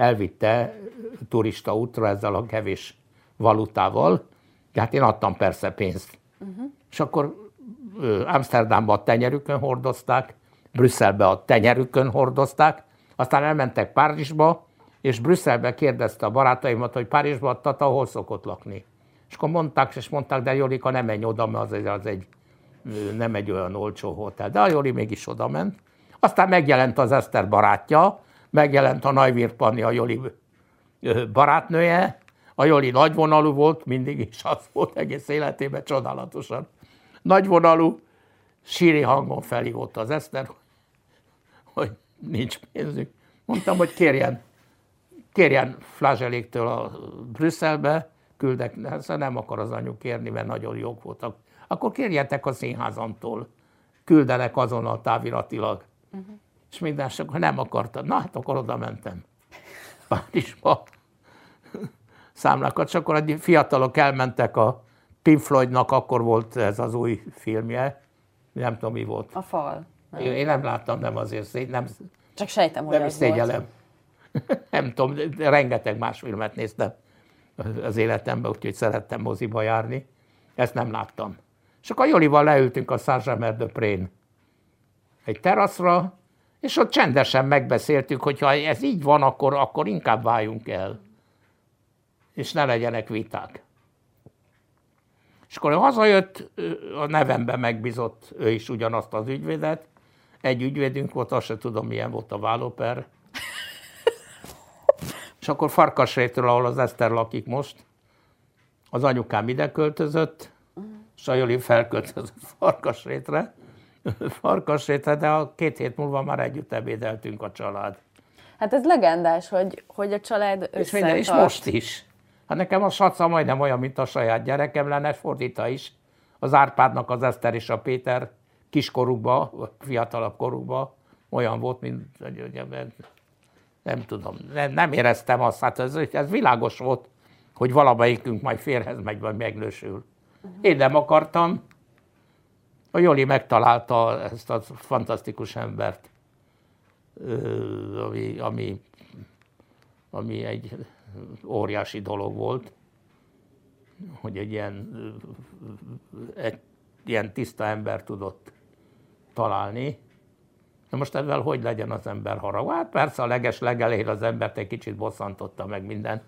elvitte turista útra ezzel a kevés valutával, hát én adtam persze pénzt. Uh-huh. És akkor Amsterdamba a tenyerükön hordozták, Brüsszelbe a tenyerükön hordozták, aztán elmentek Párizsba, és Brüsszelbe kérdezte a barátaimat, hogy Párizsba Tata hol szokott lakni. És akkor mondták, és mondták, de Jolika nem menj oda, mert az egy, az egy nem egy olyan olcsó hotel. De a Joli mégis oda ment. Aztán megjelent az Eszter barátja, megjelent a Najvír Panni, a Joli barátnője, a Joli nagyvonalú volt, mindig is az volt egész életében csodálatosan. Nagyvonalú, síri hangon felhívott az Eszter, hogy nincs pénzük. Mondtam, hogy kérjen kérjen flázseléktől a Brüsszelbe, küldek, hát nem akar az anyu kérni, mert nagyon jók voltak. Akkor kérjetek a színházamtól, küldenek azonnal táviratilag. Uh-huh. És minden, akkor nem akartad. Na, hát akkor oda mentem. Párizsba számlákat, és akkor a fiatalok elmentek a Pink Floydnak, akkor volt ez az új filmje, nem tudom mi volt. A fal. Nem. Én nem láttam, nem azért, nem, Csak sejtem, hogy nem az volt. nem tudom, rengeteg más filmet néztem az életemben, úgyhogy szerettem moziba járni. Ezt nem láttam. És akkor Jolival leültünk a saint de Prén egy teraszra, és ott csendesen megbeszéltük, hogy ha ez így van, akkor, akkor inkább váljunk el, és ne legyenek viták. És akkor hazajött, a nevemben megbízott ő is ugyanazt az ügyvédet, egy ügyvédünk volt, azt se tudom, milyen volt a vállóper. és akkor Farkasrétről, ahol az Eszter lakik most, az anyukám ide költözött, Sajoli felköltözött Farkasrétre, Farkasrétre, de a két hét múlva már együtt ebédeltünk a család. Hát ez legendás, hogy, hogy a család és, minden, és most is. Hát nekem a saca majdnem olyan, mint a saját gyerekem lenne, fordítva is. Az Árpádnak az Eszter és a Péter kiskorukba, fiatalabb korukba olyan volt, mint nem tudom, nem, nem éreztem azt, hát ez, ez világos volt, hogy valamelyikünk majd férhez megy, vagy megnősül. Én nem akartam, a Joli megtalálta ezt a fantasztikus embert, ami, ami, ami egy óriási dolog volt, hogy egy ilyen, egy ilyen tiszta ember tudott találni. Na most ezzel hogy legyen az ember harag? Hát persze a leges legelején az embert egy kicsit bosszantotta meg minden,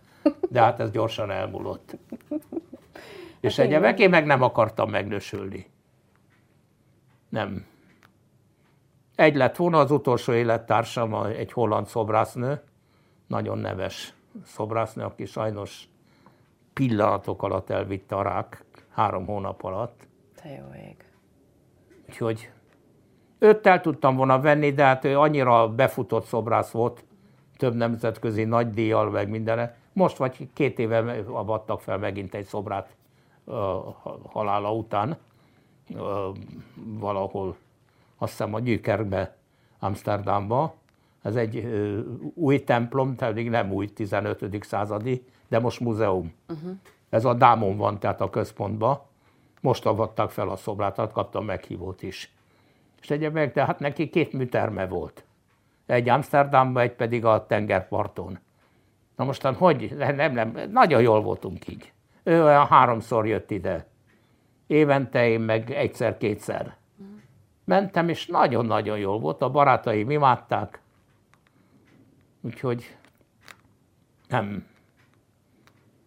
de hát ez gyorsan elmúlott. És hát egyebek, én meg nem akartam megnősülni. Nem. Egy lett volna az utolsó élettársam, egy holland szobrásznő, nagyon neves szobrásznő, aki sajnos pillanatok alatt elvitte a rák, három hónap alatt. Te jó ég. Úgyhogy őt el tudtam volna venni, de hát ő annyira befutott szobrász volt, több nemzetközi nagy díjjal, meg mindenre. Most vagy két éve avattak fel megint egy szobrát halála után valahol, azt hiszem a Gyűkerbe, Amsterdamba. Ez egy új templom, tehát nem új 15. századi, de most múzeum. Uh-huh. Ez a Dámon van, tehát a központban. Most avatták fel a szobrát, hát kaptam meghívót is. És egyébként, de hát neki két műterme volt. Egy Amsterdamban, egy pedig a tengerparton. Na mostan hogy? Nem, nem, nagyon jól voltunk így. Ő olyan háromszor jött ide. Évente én meg egyszer-kétszer. Mentem, és nagyon-nagyon jól volt. A barátaim imádták. Úgyhogy nem,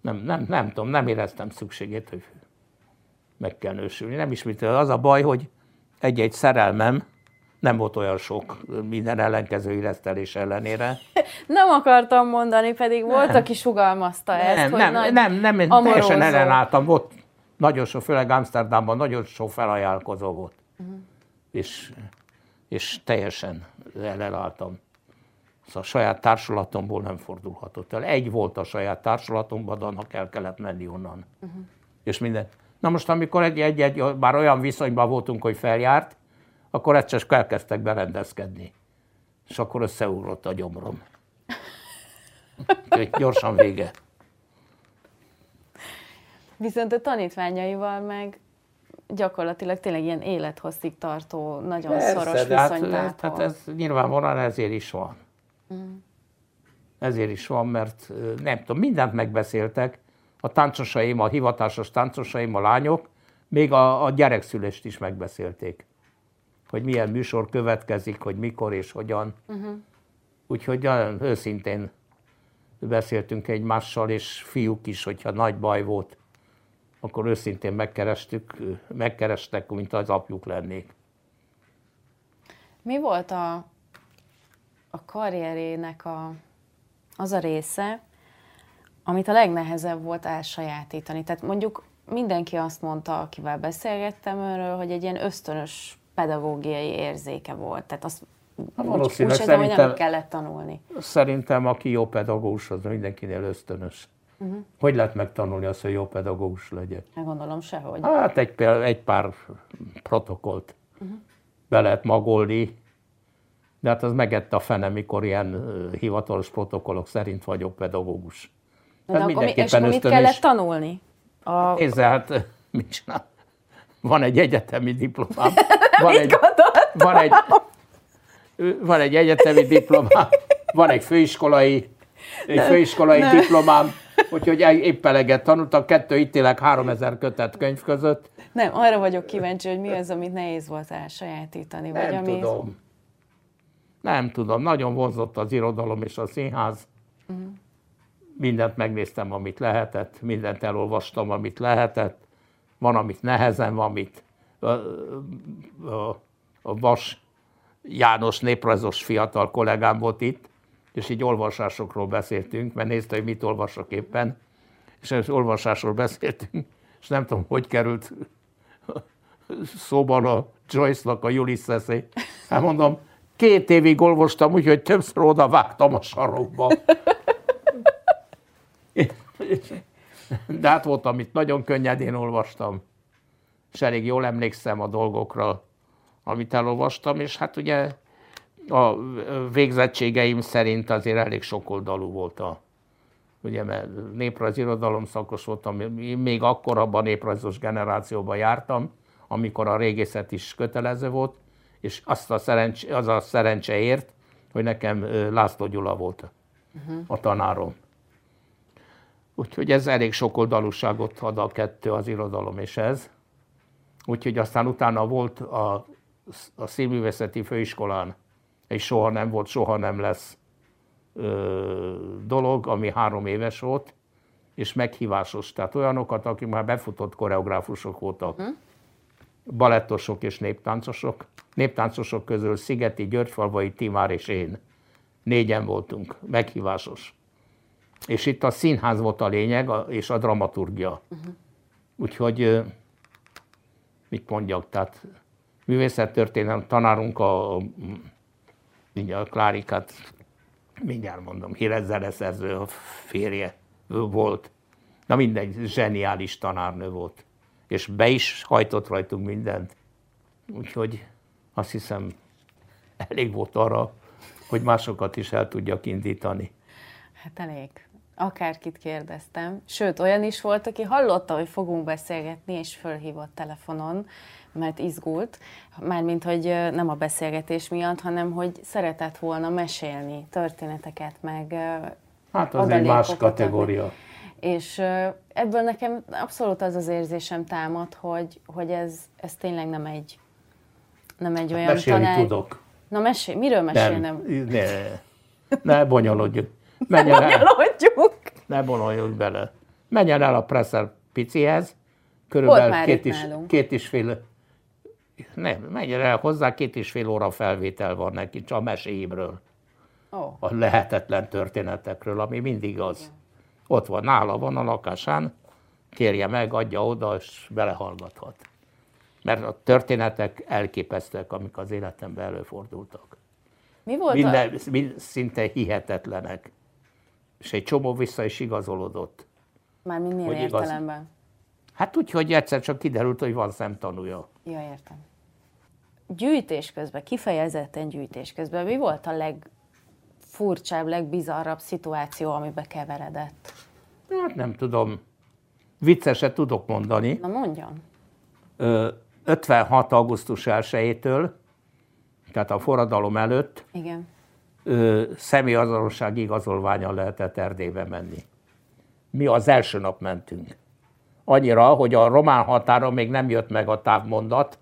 nem, nem, nem tudom, nem éreztem szükségét, hogy meg kell nősülni. Nem is az a baj, hogy egy-egy szerelmem nem volt olyan sok minden ellenkező illesztelés ellenére. Nem akartam mondani, pedig nem. volt, aki sugalmazta nem, ezt, nem, hogy nem, nagy nem, nem, nem teljesen ellenálltam. Volt nagyon sok, főleg Amsterdamban nagyon sok felajánlkozó volt. Uh-huh. És, és teljesen ellenálltam. Szóval a saját társulatomból nem fordulhatott el. Egy volt a saját társulatomban, de annak el kellett menni onnan. Uh-huh. És minden. Na most, amikor egy-egy, bár olyan viszonyban voltunk, hogy feljárt, akkor egyszer elkezdtek berendezkedni. És akkor összeugrott a gyomrom. Úgyhogy gyorsan vége. Viszont a tanítványaival meg gyakorlatilag tényleg ilyen élethosszig tartó, nagyon Persze, szoros de hát, hát ez nyilvánvalóan ezért is van. Mm. Ezért is van, mert nem tudom, mindent megbeszéltek, a táncosaim, a hivatásos táncosaim, a lányok, még a, a gyerekszülést is megbeszélték. Hogy milyen műsor következik, hogy mikor és hogyan. Uh-huh. Úgyhogy nagyon őszintén beszéltünk egymással, és fiúk is, hogyha nagy baj volt, akkor őszintén megkerestük, megkerestek, mint az apjuk lennék. Mi volt a, a karrierének a, az a része, amit a legnehezebb volt elsajátítani. Tehát mondjuk mindenki azt mondta, akivel beszélgettem önről, hogy egy ilyen ösztönös pedagógiai érzéke volt. Tehát azt úgy, valószínűleg úgy szerintem, hogy nem kellett tanulni. Szerintem, aki jó pedagógus, az mindenkinél ösztönös. Uh-huh. Hogy lehet megtanulni azt, hogy jó pedagógus legyen? Hát gondolom sehogy. Hát egy, egy pár protokollt uh-huh. be lehet magolni, de hát az megette a fene, mikor ilyen hivatalos protokollok szerint vagyok pedagógus. De akkor, mi- és akkor mit kellett tanulni? A... Nézze, hát mit csinál? Van egy egyetemi diplomám. Van egy, van egy, van egy egyetemi diplomám, van egy főiskolai, egy főiskolai diplomám, úgyhogy épp eleget tanultam, kettő ítélek 3000 kötet könyv között. Nem, arra vagyok kíváncsi, hogy mi az, amit nehéz volt elsajátítani. Vagy Nem ami... tudom. Nem tudom. Nagyon vonzott az irodalom és a színház. Mhm. Mindent megnéztem, amit lehetett, mindent elolvastam, amit lehetett. Van, amit nehezen, van, amit a, a, a Vas János néprajzos fiatal kollégám volt itt, és így olvasásokról beszéltünk, mert nézte, hogy mit olvasok éppen, és az olvasásról beszéltünk, és nem tudom, hogy került szóban a Joyce-nak a ulysses Hát mondom, két évig olvastam, úgyhogy többször oda vágtam a sarokba. De hát volt, amit nagyon könnyedén olvastam, és elég jól emlékszem a dolgokra, amit elolvastam, és hát ugye a végzettségeim szerint azért elég sokoldalú volt a, ugye, mert néprajz irodalom szakos voltam, én még akkor abban a néprajzos generációban jártam, amikor a régészet is kötelező volt, és azt a szerencs, az a szerencse ért, hogy nekem László Gyula volt uh-huh. a tanárom. Úgyhogy ez elég sokoldalúságot ad a kettő, az irodalom és ez. Úgyhogy aztán utána volt a, a színművészeti főiskolán, és soha nem volt, soha nem lesz ö, dolog, ami három éves volt, és meghívásos. Tehát olyanokat, akik már befutott koreográfusok voltak, hm? balettosok és néptáncosok. Néptáncosok közül Szigeti, Györgyfalvai, Timár és én. Négyen voltunk, meghívásos. És itt a színház volt a lényeg, és a dramaturgia. Uh-huh. Úgyhogy, mit mondjak, tehát művészettörténelem tanárunk a mindjárt a Klárikát, mindjárt mondom, híres zeneszerző, a férje volt. Na mindegy, zseniális tanárnő volt. És be is hajtott rajtunk mindent. Úgyhogy azt hiszem, elég volt arra, hogy másokat is el tudjak indítani. Hát elég. Akárkit kérdeztem. Sőt, olyan is volt, aki hallotta, hogy fogunk beszélgetni, és fölhívott telefonon, mert izgult. Mármint, hogy nem a beszélgetés miatt, hanem hogy szeretett volna mesélni történeteket, meg Hát az egy más kategória. És ebből nekem abszolút az az érzésem támad, hogy, hogy ez, ez tényleg nem egy, nem egy olyan Mesélni tanár... tudok. Na mesélj, miről Nem, mesélnem? ne, ne bonyolodjunk. Menjen el, Bonyolodjunk! ne bonyolodjunk bele. Menjen el a Presser picihez, körülbelül két is, nálunk. két is fél, nem, menjen el hozzá, két és fél óra felvétel van neki, csak a meséimről, Ó, a lehetetlen történetekről, ami mindig az. Ott van, nála van a lakásán, kérje meg, adja oda, és belehallgathat. Mert a történetek elképesztőek, amik az életemben előfordultak. mi volt a... Minden, mind, szinte hihetetlenek. És egy csomó vissza is igazolódott. Már milyen hogy igaz. Hát úgy, hogy egyszer csak kiderült, hogy van szemtanúja. Ja, értem. Gyűjtés közben, kifejezetten gyűjtés közben, mi volt a legfurcsább, legbizarrabb szituáció, amibe keveredett? Hát nem tudom, vicceset tudok mondani. Na mondjon. Ö, 56. augusztus 1-től, tehát a forradalom előtt Igen. ö, személyazonosság igazolványon lehetett Erdélybe menni. Mi az első nap mentünk. Annyira, hogy a román határon még nem jött meg a távmondat,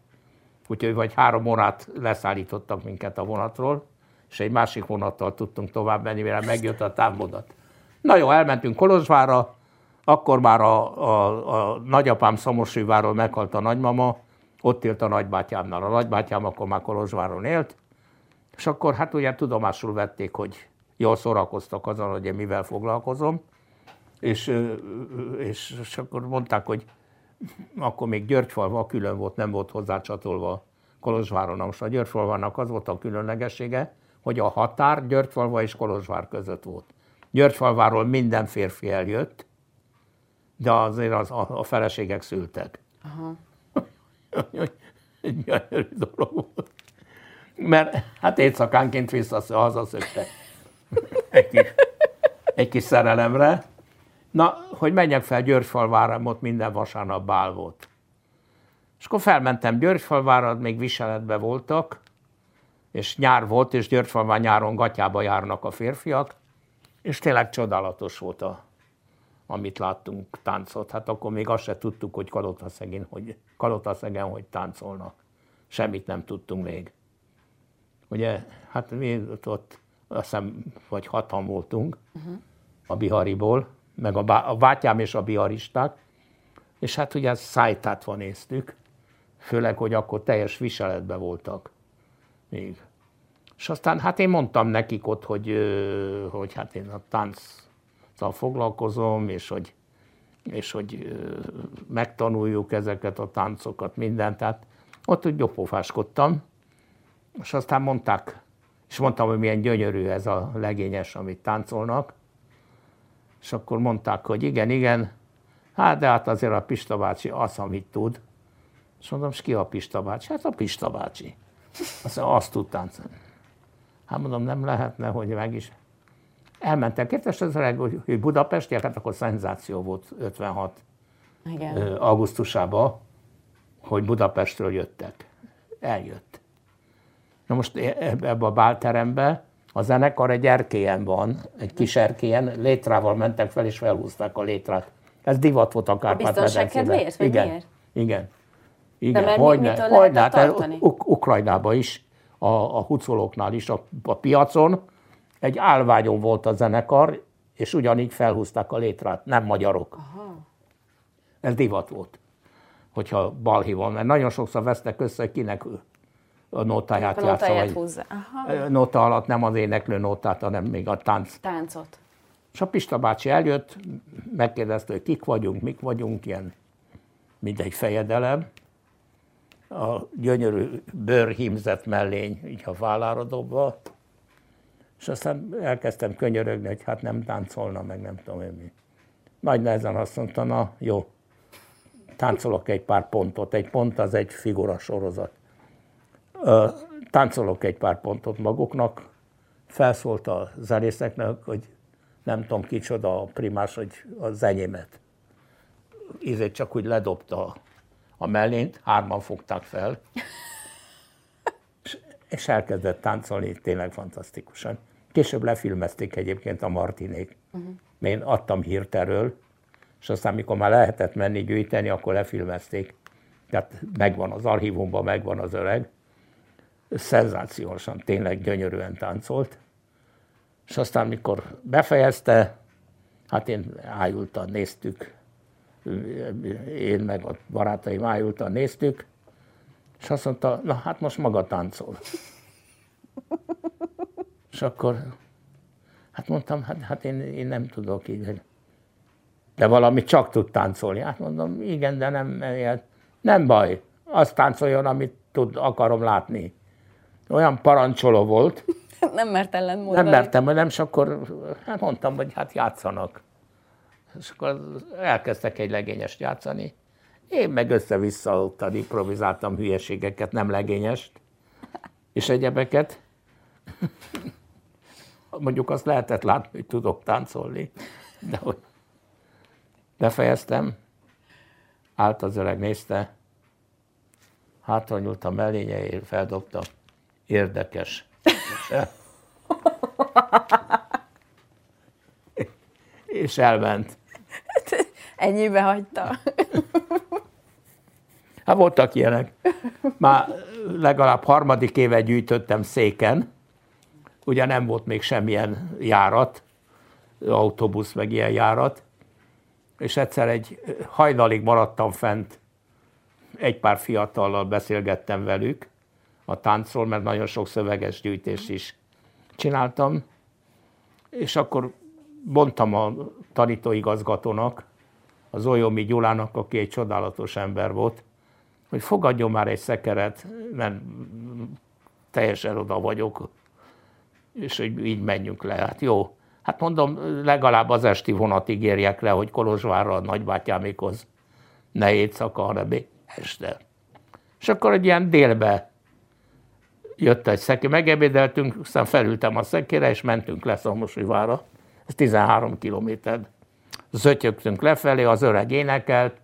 úgyhogy vagy három órát leszállítottak minket a vonatról, és egy másik vonattal tudtunk tovább menni, mire megjött a távmondat. Na jó, elmentünk Kolozsvárra, akkor már a, a, a nagyapám Szamosújváról meghalt a nagymama, ott élt a nagybátyámnál. A nagybátyám akkor már Kolozsváron élt, és akkor hát ugye tudomásul vették, hogy jól szórakoztak azon, hogy én mivel foglalkozom, és, és, és akkor mondták, hogy akkor még Györgyfalva külön volt, nem volt hozzá csatolva Kolozsváron. Most a Györgyfalvának az volt a különlegessége, hogy a határ Györgyfalva és Kolozsvár között volt. Györgyfalváról minden férfi eljött, de azért az, a, a feleségek szültek. Aha. Gyönyörű dolog volt. Mert hát éjszakánként vissza hazaszöktek. Egy kis, egy kis szerelemre. Na, hogy menjek fel Györgyfalvára, ott minden vasárnap bál volt. És akkor felmentem Györgyfalvára, még viseletben voltak, és nyár volt, és Györgyfalván nyáron gatyába járnak a férfiak, és tényleg csodálatos volt, a, amit láttunk táncot. Hát akkor még azt se tudtuk, hogy Kalotaszegen hogy, Kalotaszegen hogy táncolnak. Semmit nem tudtunk még. Ugye, hát mi ott azt hiszem, vagy hatan voltunk uh-huh. a Bihariból, meg a, bá- a bátyám és a biharisták, és hát ugye szájtát van néztük, főleg, hogy akkor teljes viseletben voltak még. És aztán hát én mondtam nekik ott, hogy, hogy hát én a tánccal foglalkozom, és hogy, és hogy megtanuljuk ezeket a táncokat, mindent. Tehát ott úgy gyopofáskodtam, és aztán mondták, és mondtam, hogy milyen gyönyörű ez a legényes, amit táncolnak, és akkor mondták, hogy igen, igen, hát de hát azért a Pista bácsi az, amit tud. És mondom, és ki a Pista bácsi? Hát a Pista bácsi. Azt, azt tud táncolni. Hát mondom, nem lehetne, hogy meg is. Elmentek 2000 hogy Budapestiek, hát akkor szenzáció volt 56 Igen. augusztusában, hogy Budapestről jöttek. Eljött. Na most e, ebbe a bálterembe a zenekar egy erkélyen van, egy kis erkélyen, létrával mentek fel és felhúzták a létrát. Ez divat volt a kárpát biztonság kedvéért, vagy igen, miért? Igen. Igen, De hogy ne, hogy ne, hát Uk- Ukrajnában is, a, a hucolóknál is, a, a piacon egy állványon volt a zenekar, és ugyanígy felhúzták a létrát, nem magyarok. Aha. Ez divat volt, hogyha balhi van, mert nagyon sokszor vesznek össze, kinek a nótáját a játsza. Vagy húzza. Aha. Nóta alatt nem az éneklő nótát, hanem még a tánc. Táncot. És a Pista bácsi eljött, megkérdezte, hogy kik vagyunk, mik vagyunk, ilyen mindegy fejedelem. A gyönyörű bőrhímzett mellény, így a vállára dobva. És aztán elkezdtem könyörögni, hogy hát nem táncolna, meg nem tudom én mi. Nagy nehezen azt mondta, na jó, táncolok egy pár pontot. Egy pont az egy figura sorozat. Táncolok egy pár pontot maguknak, felszólt a zenészeknek, hogy nem tudom kicsoda a primás, hogy az enyémet. Ízét csak úgy ledobta a mellényt, hárman fogták fel, és, elkezdett táncolni, tényleg fantasztikusan. Később lefilmezték egyébként a Martinék. Uh-huh. Én adtam hírt erről, és aztán, mikor már lehetett menni gyűjteni, akkor lefilmezték. Tehát megvan az archívumban, megvan az öreg szenzációsan, tényleg gyönyörűen táncolt. És aztán, mikor befejezte, hát én ájultan néztük, én meg a barátaim ájultan néztük, és azt mondta, na hát most maga táncol. és akkor, hát mondtam, hát, hát én, én nem tudok így, de valami csak tud táncolni. Hát mondom, igen, de nem, nem baj, azt táncoljon, amit tud, akarom látni olyan parancsoló volt. nem mert ellen mondani. Nem mertem, nem, és akkor hát mondtam, hogy hát játszanak. És akkor elkezdtek egy legényest játszani. Én meg össze-vissza ottan improvizáltam hülyeségeket, nem legényest, és egyebeket. Mondjuk azt lehetett látni, hogy tudok táncolni, de hogy befejeztem, állt az öreg, nézte, hátra nyúlt a mellényeért, feldobta, érdekes. És elment. Ennyibe hagyta. Hát voltak ilyenek. Már legalább harmadik éve gyűjtöttem széken, ugye nem volt még semmilyen járat, autóbusz meg ilyen járat, és egyszer egy hajnalig maradtam fent, egy pár fiatallal beszélgettem velük, a táncról, mert nagyon sok szöveges gyűjtést is csináltam, és akkor mondtam a tanítóigazgatónak, az Olyomi Gyulának, aki egy csodálatos ember volt, hogy fogadjon már egy szekeret, mert teljesen oda vagyok, és hogy így menjünk le. Hát jó, hát mondom, legalább az esti vonatig érjek le, hogy Kolozsvárra a nagybátyámikhoz ne éjszaka, hanem este. És akkor egy ilyen délbe jött egy szekér, megebédeltünk, aztán felültem a szekére, és mentünk le Szomosújvára. Ez 13 kilométer. Zötyögtünk lefelé, az öreg énekelt,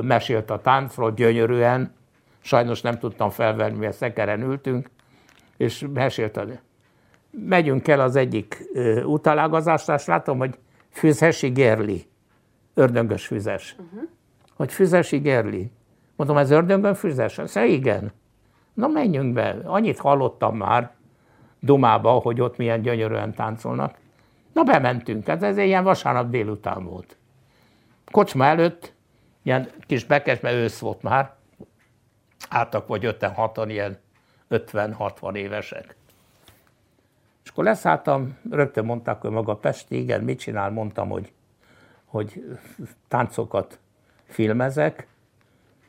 mesélt a táncról gyönyörűen, sajnos nem tudtam felvenni, mert szekeren ültünk, és mesélt a... Megyünk el az egyik utalágazásra, és látom, hogy Füzesi Gerli, ördöngös füzes. Uh-huh. Hogy Füzesi Gerli. Mondom, ez ördöngön füzes? Azt igen. Na menjünk be, annyit hallottam már Dumába, hogy ott milyen gyönyörűen táncolnak. Na bementünk, hát ez ilyen vasárnap délután volt. Kocsma előtt, ilyen kis bekesme ősz volt már, álltak vagy 5-6-an, ilyen 50-60 évesek. És akkor leszálltam, rögtön mondták, hogy maga Pesti, igen, mit csinál, mondtam, hogy, hogy táncokat filmezek,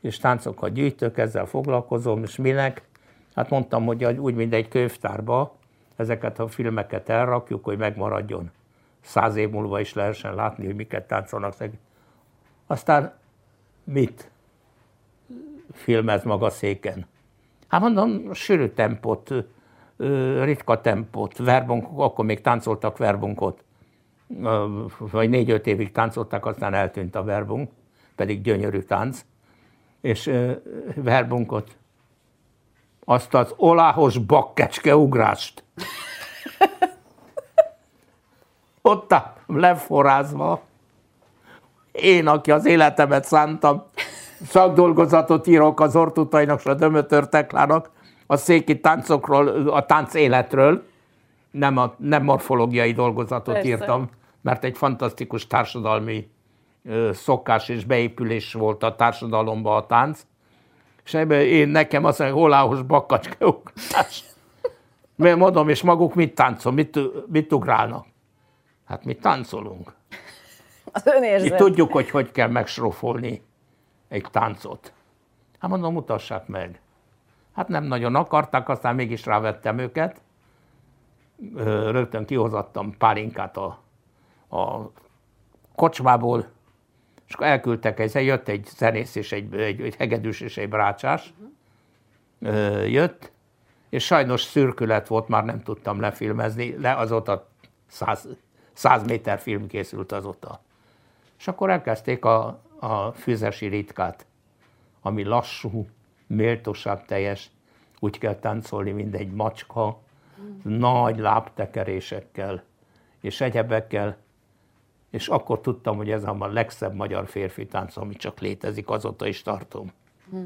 és táncokat gyűjtök, ezzel foglalkozom, és minek? Hát mondtam, hogy úgy, mint egy könyvtárba, ezeket a filmeket elrakjuk, hogy megmaradjon. Száz év múlva is lehessen látni, hogy miket táncolnak. Aztán mit filmez maga széken? Hát mondom, sűrű tempót, ritka tempót, verbunk, akkor még táncoltak verbunkot, vagy négy-öt évig táncoltak, aztán eltűnt a verbunk, pedig gyönyörű tánc és verbunkot, azt az oláhos bakkecske ugrást. Ott leforrázva, én, aki az életemet szántam, szakdolgozatot írok az Ortutainak és a Dömötör Teklának a széki táncokról, a tánc életről, nem, a, nem morfológiai dolgozatot Persze. írtam, mert egy fantasztikus társadalmi szokás és beépülés volt a társadalomba a tánc, és ebben én nekem azt mondja, holáhos bakkacska ugrás. Mert mondom, és maguk mit táncol, mit, mit ugrálnak? Hát mi táncolunk. Az önérzet. Mi tudjuk, hogy hogy kell megsrófolni egy táncot. Hát mondom, mutassák meg. Hát nem nagyon akarták, aztán mégis rávettem őket. Rögtön kihozattam pálinkát a, a kocsmából, és akkor elküldtek, egy, jött egy zenész és egy, egy, egy hegedűs és egy brácsás, uh-huh. jött, és sajnos szürkület volt, már nem tudtam lefilmezni, le azóta száz, száz méter film készült azóta. És akkor elkezdték a, a füzesi ritkát, ami lassú, méltóság teljes, úgy kell táncolni, mint egy macska, nagy lábtekerésekkel és egyebekkel, és akkor tudtam, hogy ez a legszebb magyar férfi tánc, ami csak létezik, azóta is tartom. Hm.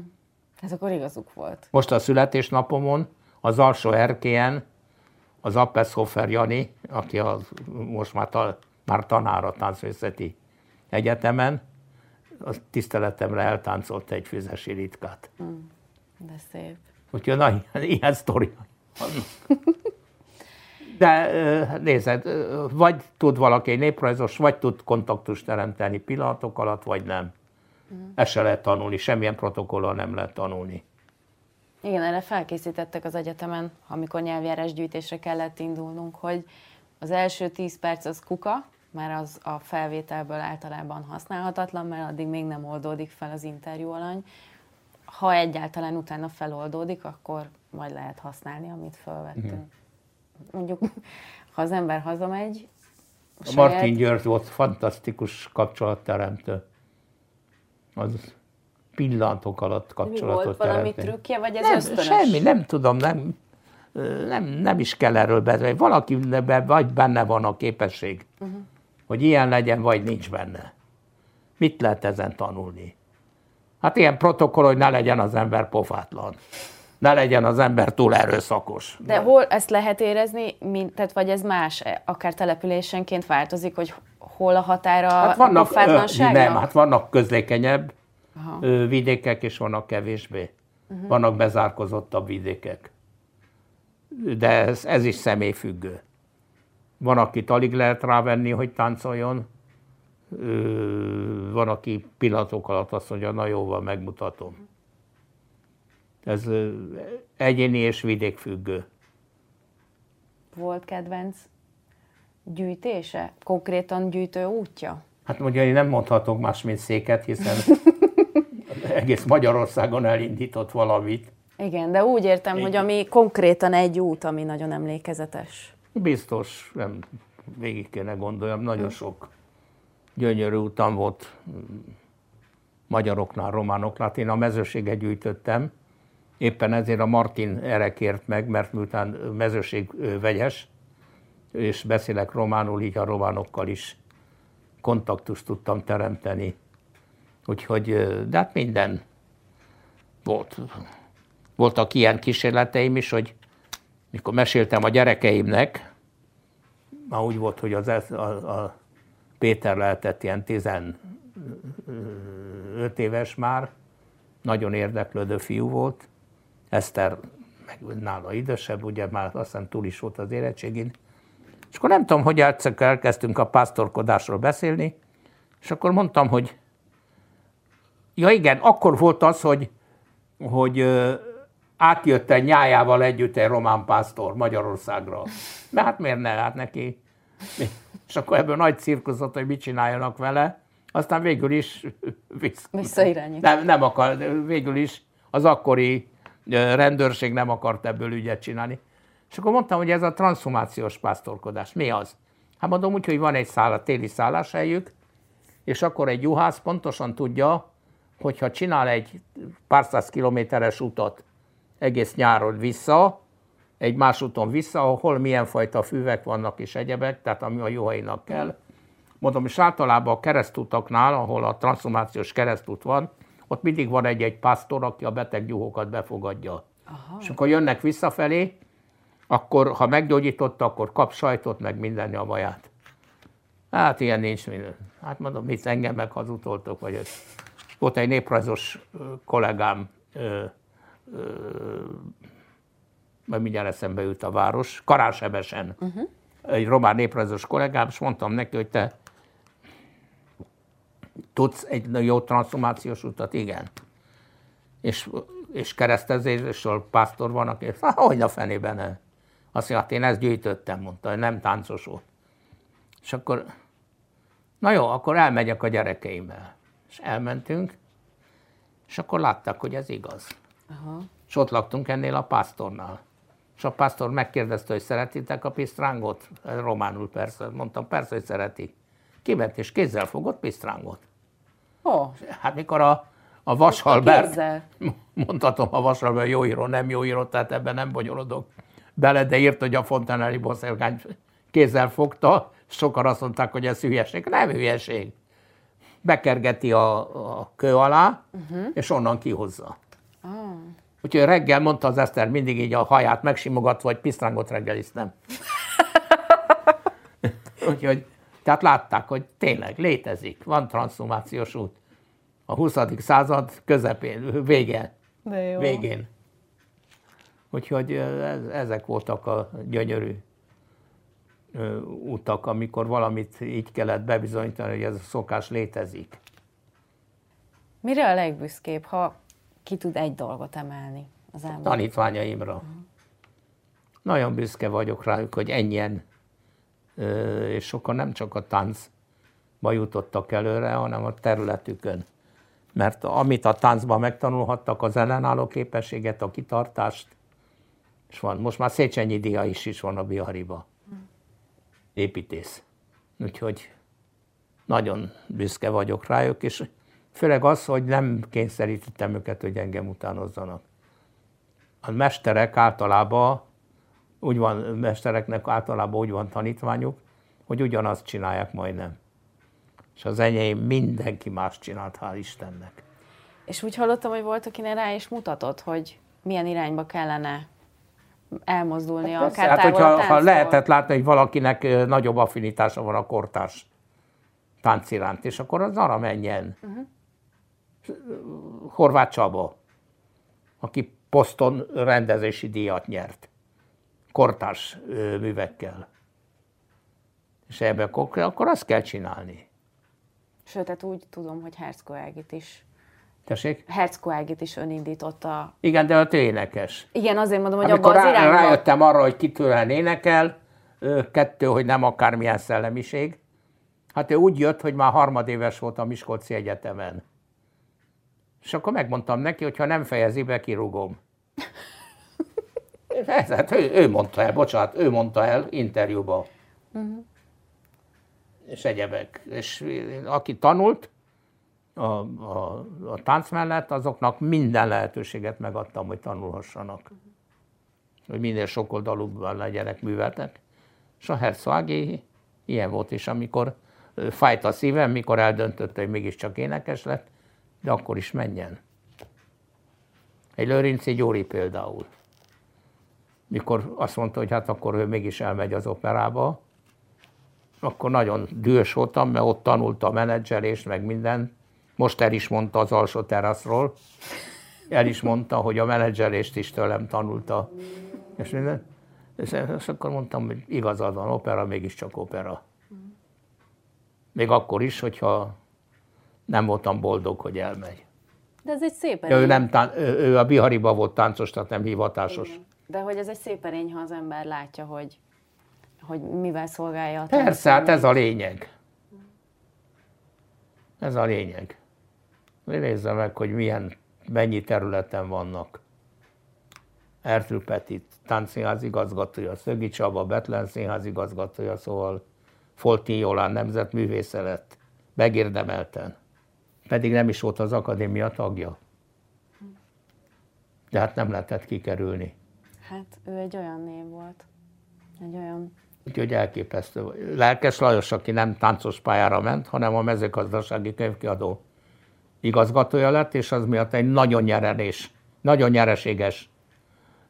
Ez akkor igazuk volt. Most a születésnapomon az alsó erkélyen az Appeshofer Jani, aki az, most már, ta, már tanár a táncművészeti egyetemen, a tiszteletemre eltáncolt egy füzesi ritkát. Hm. De szép. Úgyhogy na, ilyen sztori. De nézed, vagy tud valaki egy néprajzos, vagy tud kontaktust teremteni pillanatok alatt, vagy nem. Mm. Ezt se lehet tanulni, semmilyen protokollal nem lehet tanulni. Igen, erre felkészítettek az egyetemen, amikor nyelvjárás gyűjtésre kellett indulnunk, hogy az első 10 perc az kuka, mert az a felvételből általában használhatatlan, mert addig még nem oldódik fel az interjú alany. Ha egyáltalán utána feloldódik, akkor majd lehet használni, amit felvettünk. Mm mondjuk, ha az ember hazamegy, a, saját... Martin György volt fantasztikus kapcsolatteremtő. Az pillanatok alatt kapcsolatot volt valami trükkje, vagy ez nem, ösztönös? Semmi, nem tudom, nem, nem, nem is kell erről beszélni. Valaki vagy benne van a képesség, uh-huh. hogy ilyen legyen, vagy nincs benne. Mit lehet ezen tanulni? Hát ilyen protokoll, hogy ne legyen az ember pofátlan ne legyen az ember túl erőszakos. De hol ezt lehet érezni, mint, tehát vagy ez más, akár településenként változik, hogy hol a határa hát vannak, a Nem, hát vannak közlékenyebb Aha. vidékek, és vannak kevésbé. Uh-huh. Vannak bezárkozottabb vidékek. De ez, ez is személyfüggő. Van, akit alig lehet rávenni, hogy táncoljon, van, aki pillanatok alatt azt mondja, na jó, van, megmutatom. Ez egyéni és vidékfüggő. Volt kedvenc gyűjtése? Konkrétan gyűjtő útja? Hát mondja, én nem mondhatok más, mint széket, hiszen egész Magyarországon elindított valamit. Igen, de úgy értem, Igen. hogy ami konkrétan egy út, ami nagyon emlékezetes. Biztos, nem végig kéne gondoljam, nagyon hm. sok gyönyörű utam volt magyaroknál, románoknál. Én a mezőséget gyűjtöttem, éppen ezért a Martin erre kért meg, mert miután mezőség vegyes, és beszélek románul, így a románokkal is kontaktust tudtam teremteni. Úgyhogy, de hát minden volt. Voltak ilyen kísérleteim is, hogy mikor meséltem a gyerekeimnek, már úgy volt, hogy az, a, a Péter lehetett ilyen 15 éves már, nagyon érdeklődő fiú volt, Eszter meg nála idősebb, ugye már aztán túl is volt az érettségén, és akkor nem tudom, hogy elkezdtünk a pásztorkodásról beszélni, és akkor mondtam, hogy ja igen, akkor volt az, hogy, hogy átjött egy nyájával együtt egy román pásztor Magyarországra. Mert hát miért ne, hát neki. És akkor ebből nagy cirkuszot, hogy mit csináljanak vele. Aztán végül is visszairányít. Nem, nem akar, végül is az akkori rendőrség nem akart ebből ügyet csinálni. És akkor mondtam, hogy ez a transformációs pásztorkodás. Mi az? Hát mondom úgy, hogy van egy száll, téli szálláshelyük, és akkor egy juhász pontosan tudja, hogyha csinál egy pár száz kilométeres utat egész nyáron vissza, egy más úton vissza, ahol milyen fajta füvek vannak és egyebek, tehát ami a juhainak kell. Mondom, és általában a keresztutaknál, ahol a transformációs keresztút van, ott mindig van egy-egy pásztor, aki a beteg juhokat befogadja. Aha. És akkor jönnek visszafelé, akkor ha meggyógyította, akkor kap sajtot, meg minden javaját. Hát ilyen nincs minden. Hát mondom, mit engem meg hazudtoltok, vagy ez. Volt egy néprajzos kollégám, ö, ö, majd mindjárt eszembe jut a város, Karánsebesen, uh-huh. egy román néprajzos kollégám, és mondtam neki, hogy te tudsz egy jó transformációs utat? Igen. És, és keresztezésről pásztor van, aki, hát, hogy a fenében ne? Azt mondja, hát én ezt gyűjtöttem, mondta, hogy nem táncos volt. És akkor, na jó, akkor elmegyek a gyerekeimmel. És elmentünk, és akkor látták, hogy ez igaz. Aha. És ott laktunk ennél a pásztornál. És a pásztor megkérdezte, hogy szeretitek a pisztrángot? Románul persze. Mondtam, persze, hogy szereti. Kiment és kézzel fogott pisztrángot. Oh. Hát mikor a, a Vasalbert, mondhatom a Vasalbert jó író, nem jó író, tehát ebben nem bonyolodok bele, de írt, hogy a Fontanelli boszorkány kézzel fogta, sokan azt mondták, hogy ez hülyeség. Nem hülyeség. Bekergeti a, a kő alá, uh-huh. és onnan kihozza. Oh. Úgyhogy reggel mondta az Eszter mindig így a haját megsimogatva, hogy pisztrángot reggeliztem. Úgyhogy, tehát látták, hogy tényleg létezik, van transformációs út. A 20. század közepén, végén. De jó. Végén. Úgyhogy ezek voltak a gyönyörű utak, amikor valamit így kellett bebizonyítani, hogy ez a szokás létezik. Mire a legbüszkébb, ha ki tud egy dolgot emelni az ember? Tanítványaimra. Uh-huh. Nagyon büszke vagyok rájuk, hogy ennyien, és sokan nem csak a táncba jutottak előre, hanem a területükön. Mert amit a táncban megtanulhattak, az ellenálló képességet, a kitartást, és van, most már Széchenyi Dia is, is van a Bihariba. Építész. Úgyhogy nagyon büszke vagyok rájuk, és főleg az, hogy nem kényszerítettem őket, hogy engem utánozzanak. A mesterek általában, úgy van, mestereknek általában úgy van tanítványuk, hogy ugyanazt csinálják majdnem. És az enyém mindenki más csinált, hál' Istennek. És úgy hallottam, hogy volt, akinek rá is mutatott, hogy milyen irányba kellene elmozdulni hát akár hát, hogyha, ha lehetett látni, hogy valakinek nagyobb affinitása van a kortárs tánc iránt, és akkor az arra menjen. Uh-huh. Horváth Csaba, aki poszton rendezési díjat nyert, kortárs művekkel. És ebben akkor, akkor azt kell csinálni. Sőt, tehát úgy tudom, hogy Herszko is Tessék? Hercko Ágit is önindította. Igen, de ő énekes. Igen, azért mondom, hogy Amikor abban az rá, irányba. rájöttem arra, hogy kitől énekel, kettő, hogy nem akármilyen szellemiség. Hát ő úgy jött, hogy már harmadéves volt a Miskolci Egyetemen. És akkor megmondtam neki, hogy ha nem fejezi be, kirúgom. Ez, hát ő, ő mondta el, bocsánat, ő mondta el interjúba. Uh-huh. És egyebek. És aki tanult a, a, a tánc mellett, azoknak minden lehetőséget megadtam, hogy tanulhassanak. Hogy minél sokoldalúbban legyenek műveltek. És a Herzog ilyen volt is, amikor fájt a szívem, mikor eldöntötte, hogy mégiscsak énekes lett, de akkor is menjen. Egy Lőrinci Gyuri például. Mikor azt mondta, hogy hát akkor ő mégis elmegy az operába, akkor nagyon dühös voltam, mert ott tanulta a menedzselést, meg minden. Most el is mondta az alsó teraszról, el is mondta, hogy a menedzselést is tőlem tanulta, és minden. És, és akkor mondtam, hogy igazad van, opera mégiscsak opera. Még akkor is, hogyha nem voltam boldog, hogy elmegy. De ez egy szép erény. ő, nem tán, ő, ő a Bihariba volt táncos, tehát nem hivatásos. Igen. De hogy ez egy szép erény, ha az ember látja, hogy, hogy mivel szolgálja a. Persze, hát ez a lényeg. Ez a lényeg. Nézze meg, hogy milyen, mennyi területen vannak. Ertül Petit, táncszínház igazgatója, Szögi Csaba, Betlen színház igazgatója, szóval Folti Jolán nemzetművésze lett. Megérdemelten. Pedig nem is volt az akadémia tagja. De hát nem lehetett kikerülni. Hát ő egy olyan név volt. Egy olyan... Úgyhogy elképesztő. Lelkes Lajos, aki nem táncos pályára ment, hanem a mezőgazdasági könyvkiadó igazgatója lett, és az miatt egy nagyon nyerenés, nagyon nyereséges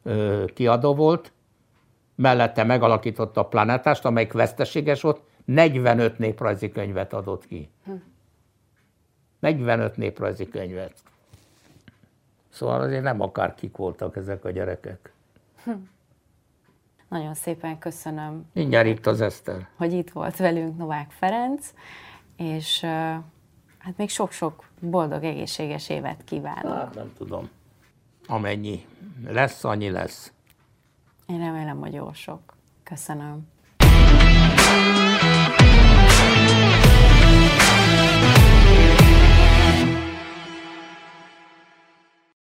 ö, kiadó volt. Mellette megalakította a Planetást, amelyik veszteséges volt, 45 néprajzi könyvet adott ki. 45 néprajzi könyvet. Szóval azért nem akárkik voltak ezek a gyerekek. Nagyon szépen köszönöm, Mindjárt itt az Eszter. hogy itt volt velünk Novák Ferenc, és hát még sok-sok boldog, egészséges évet kívánok. Hát nem tudom. Amennyi lesz, annyi lesz. Én remélem, hogy jó sok. Köszönöm.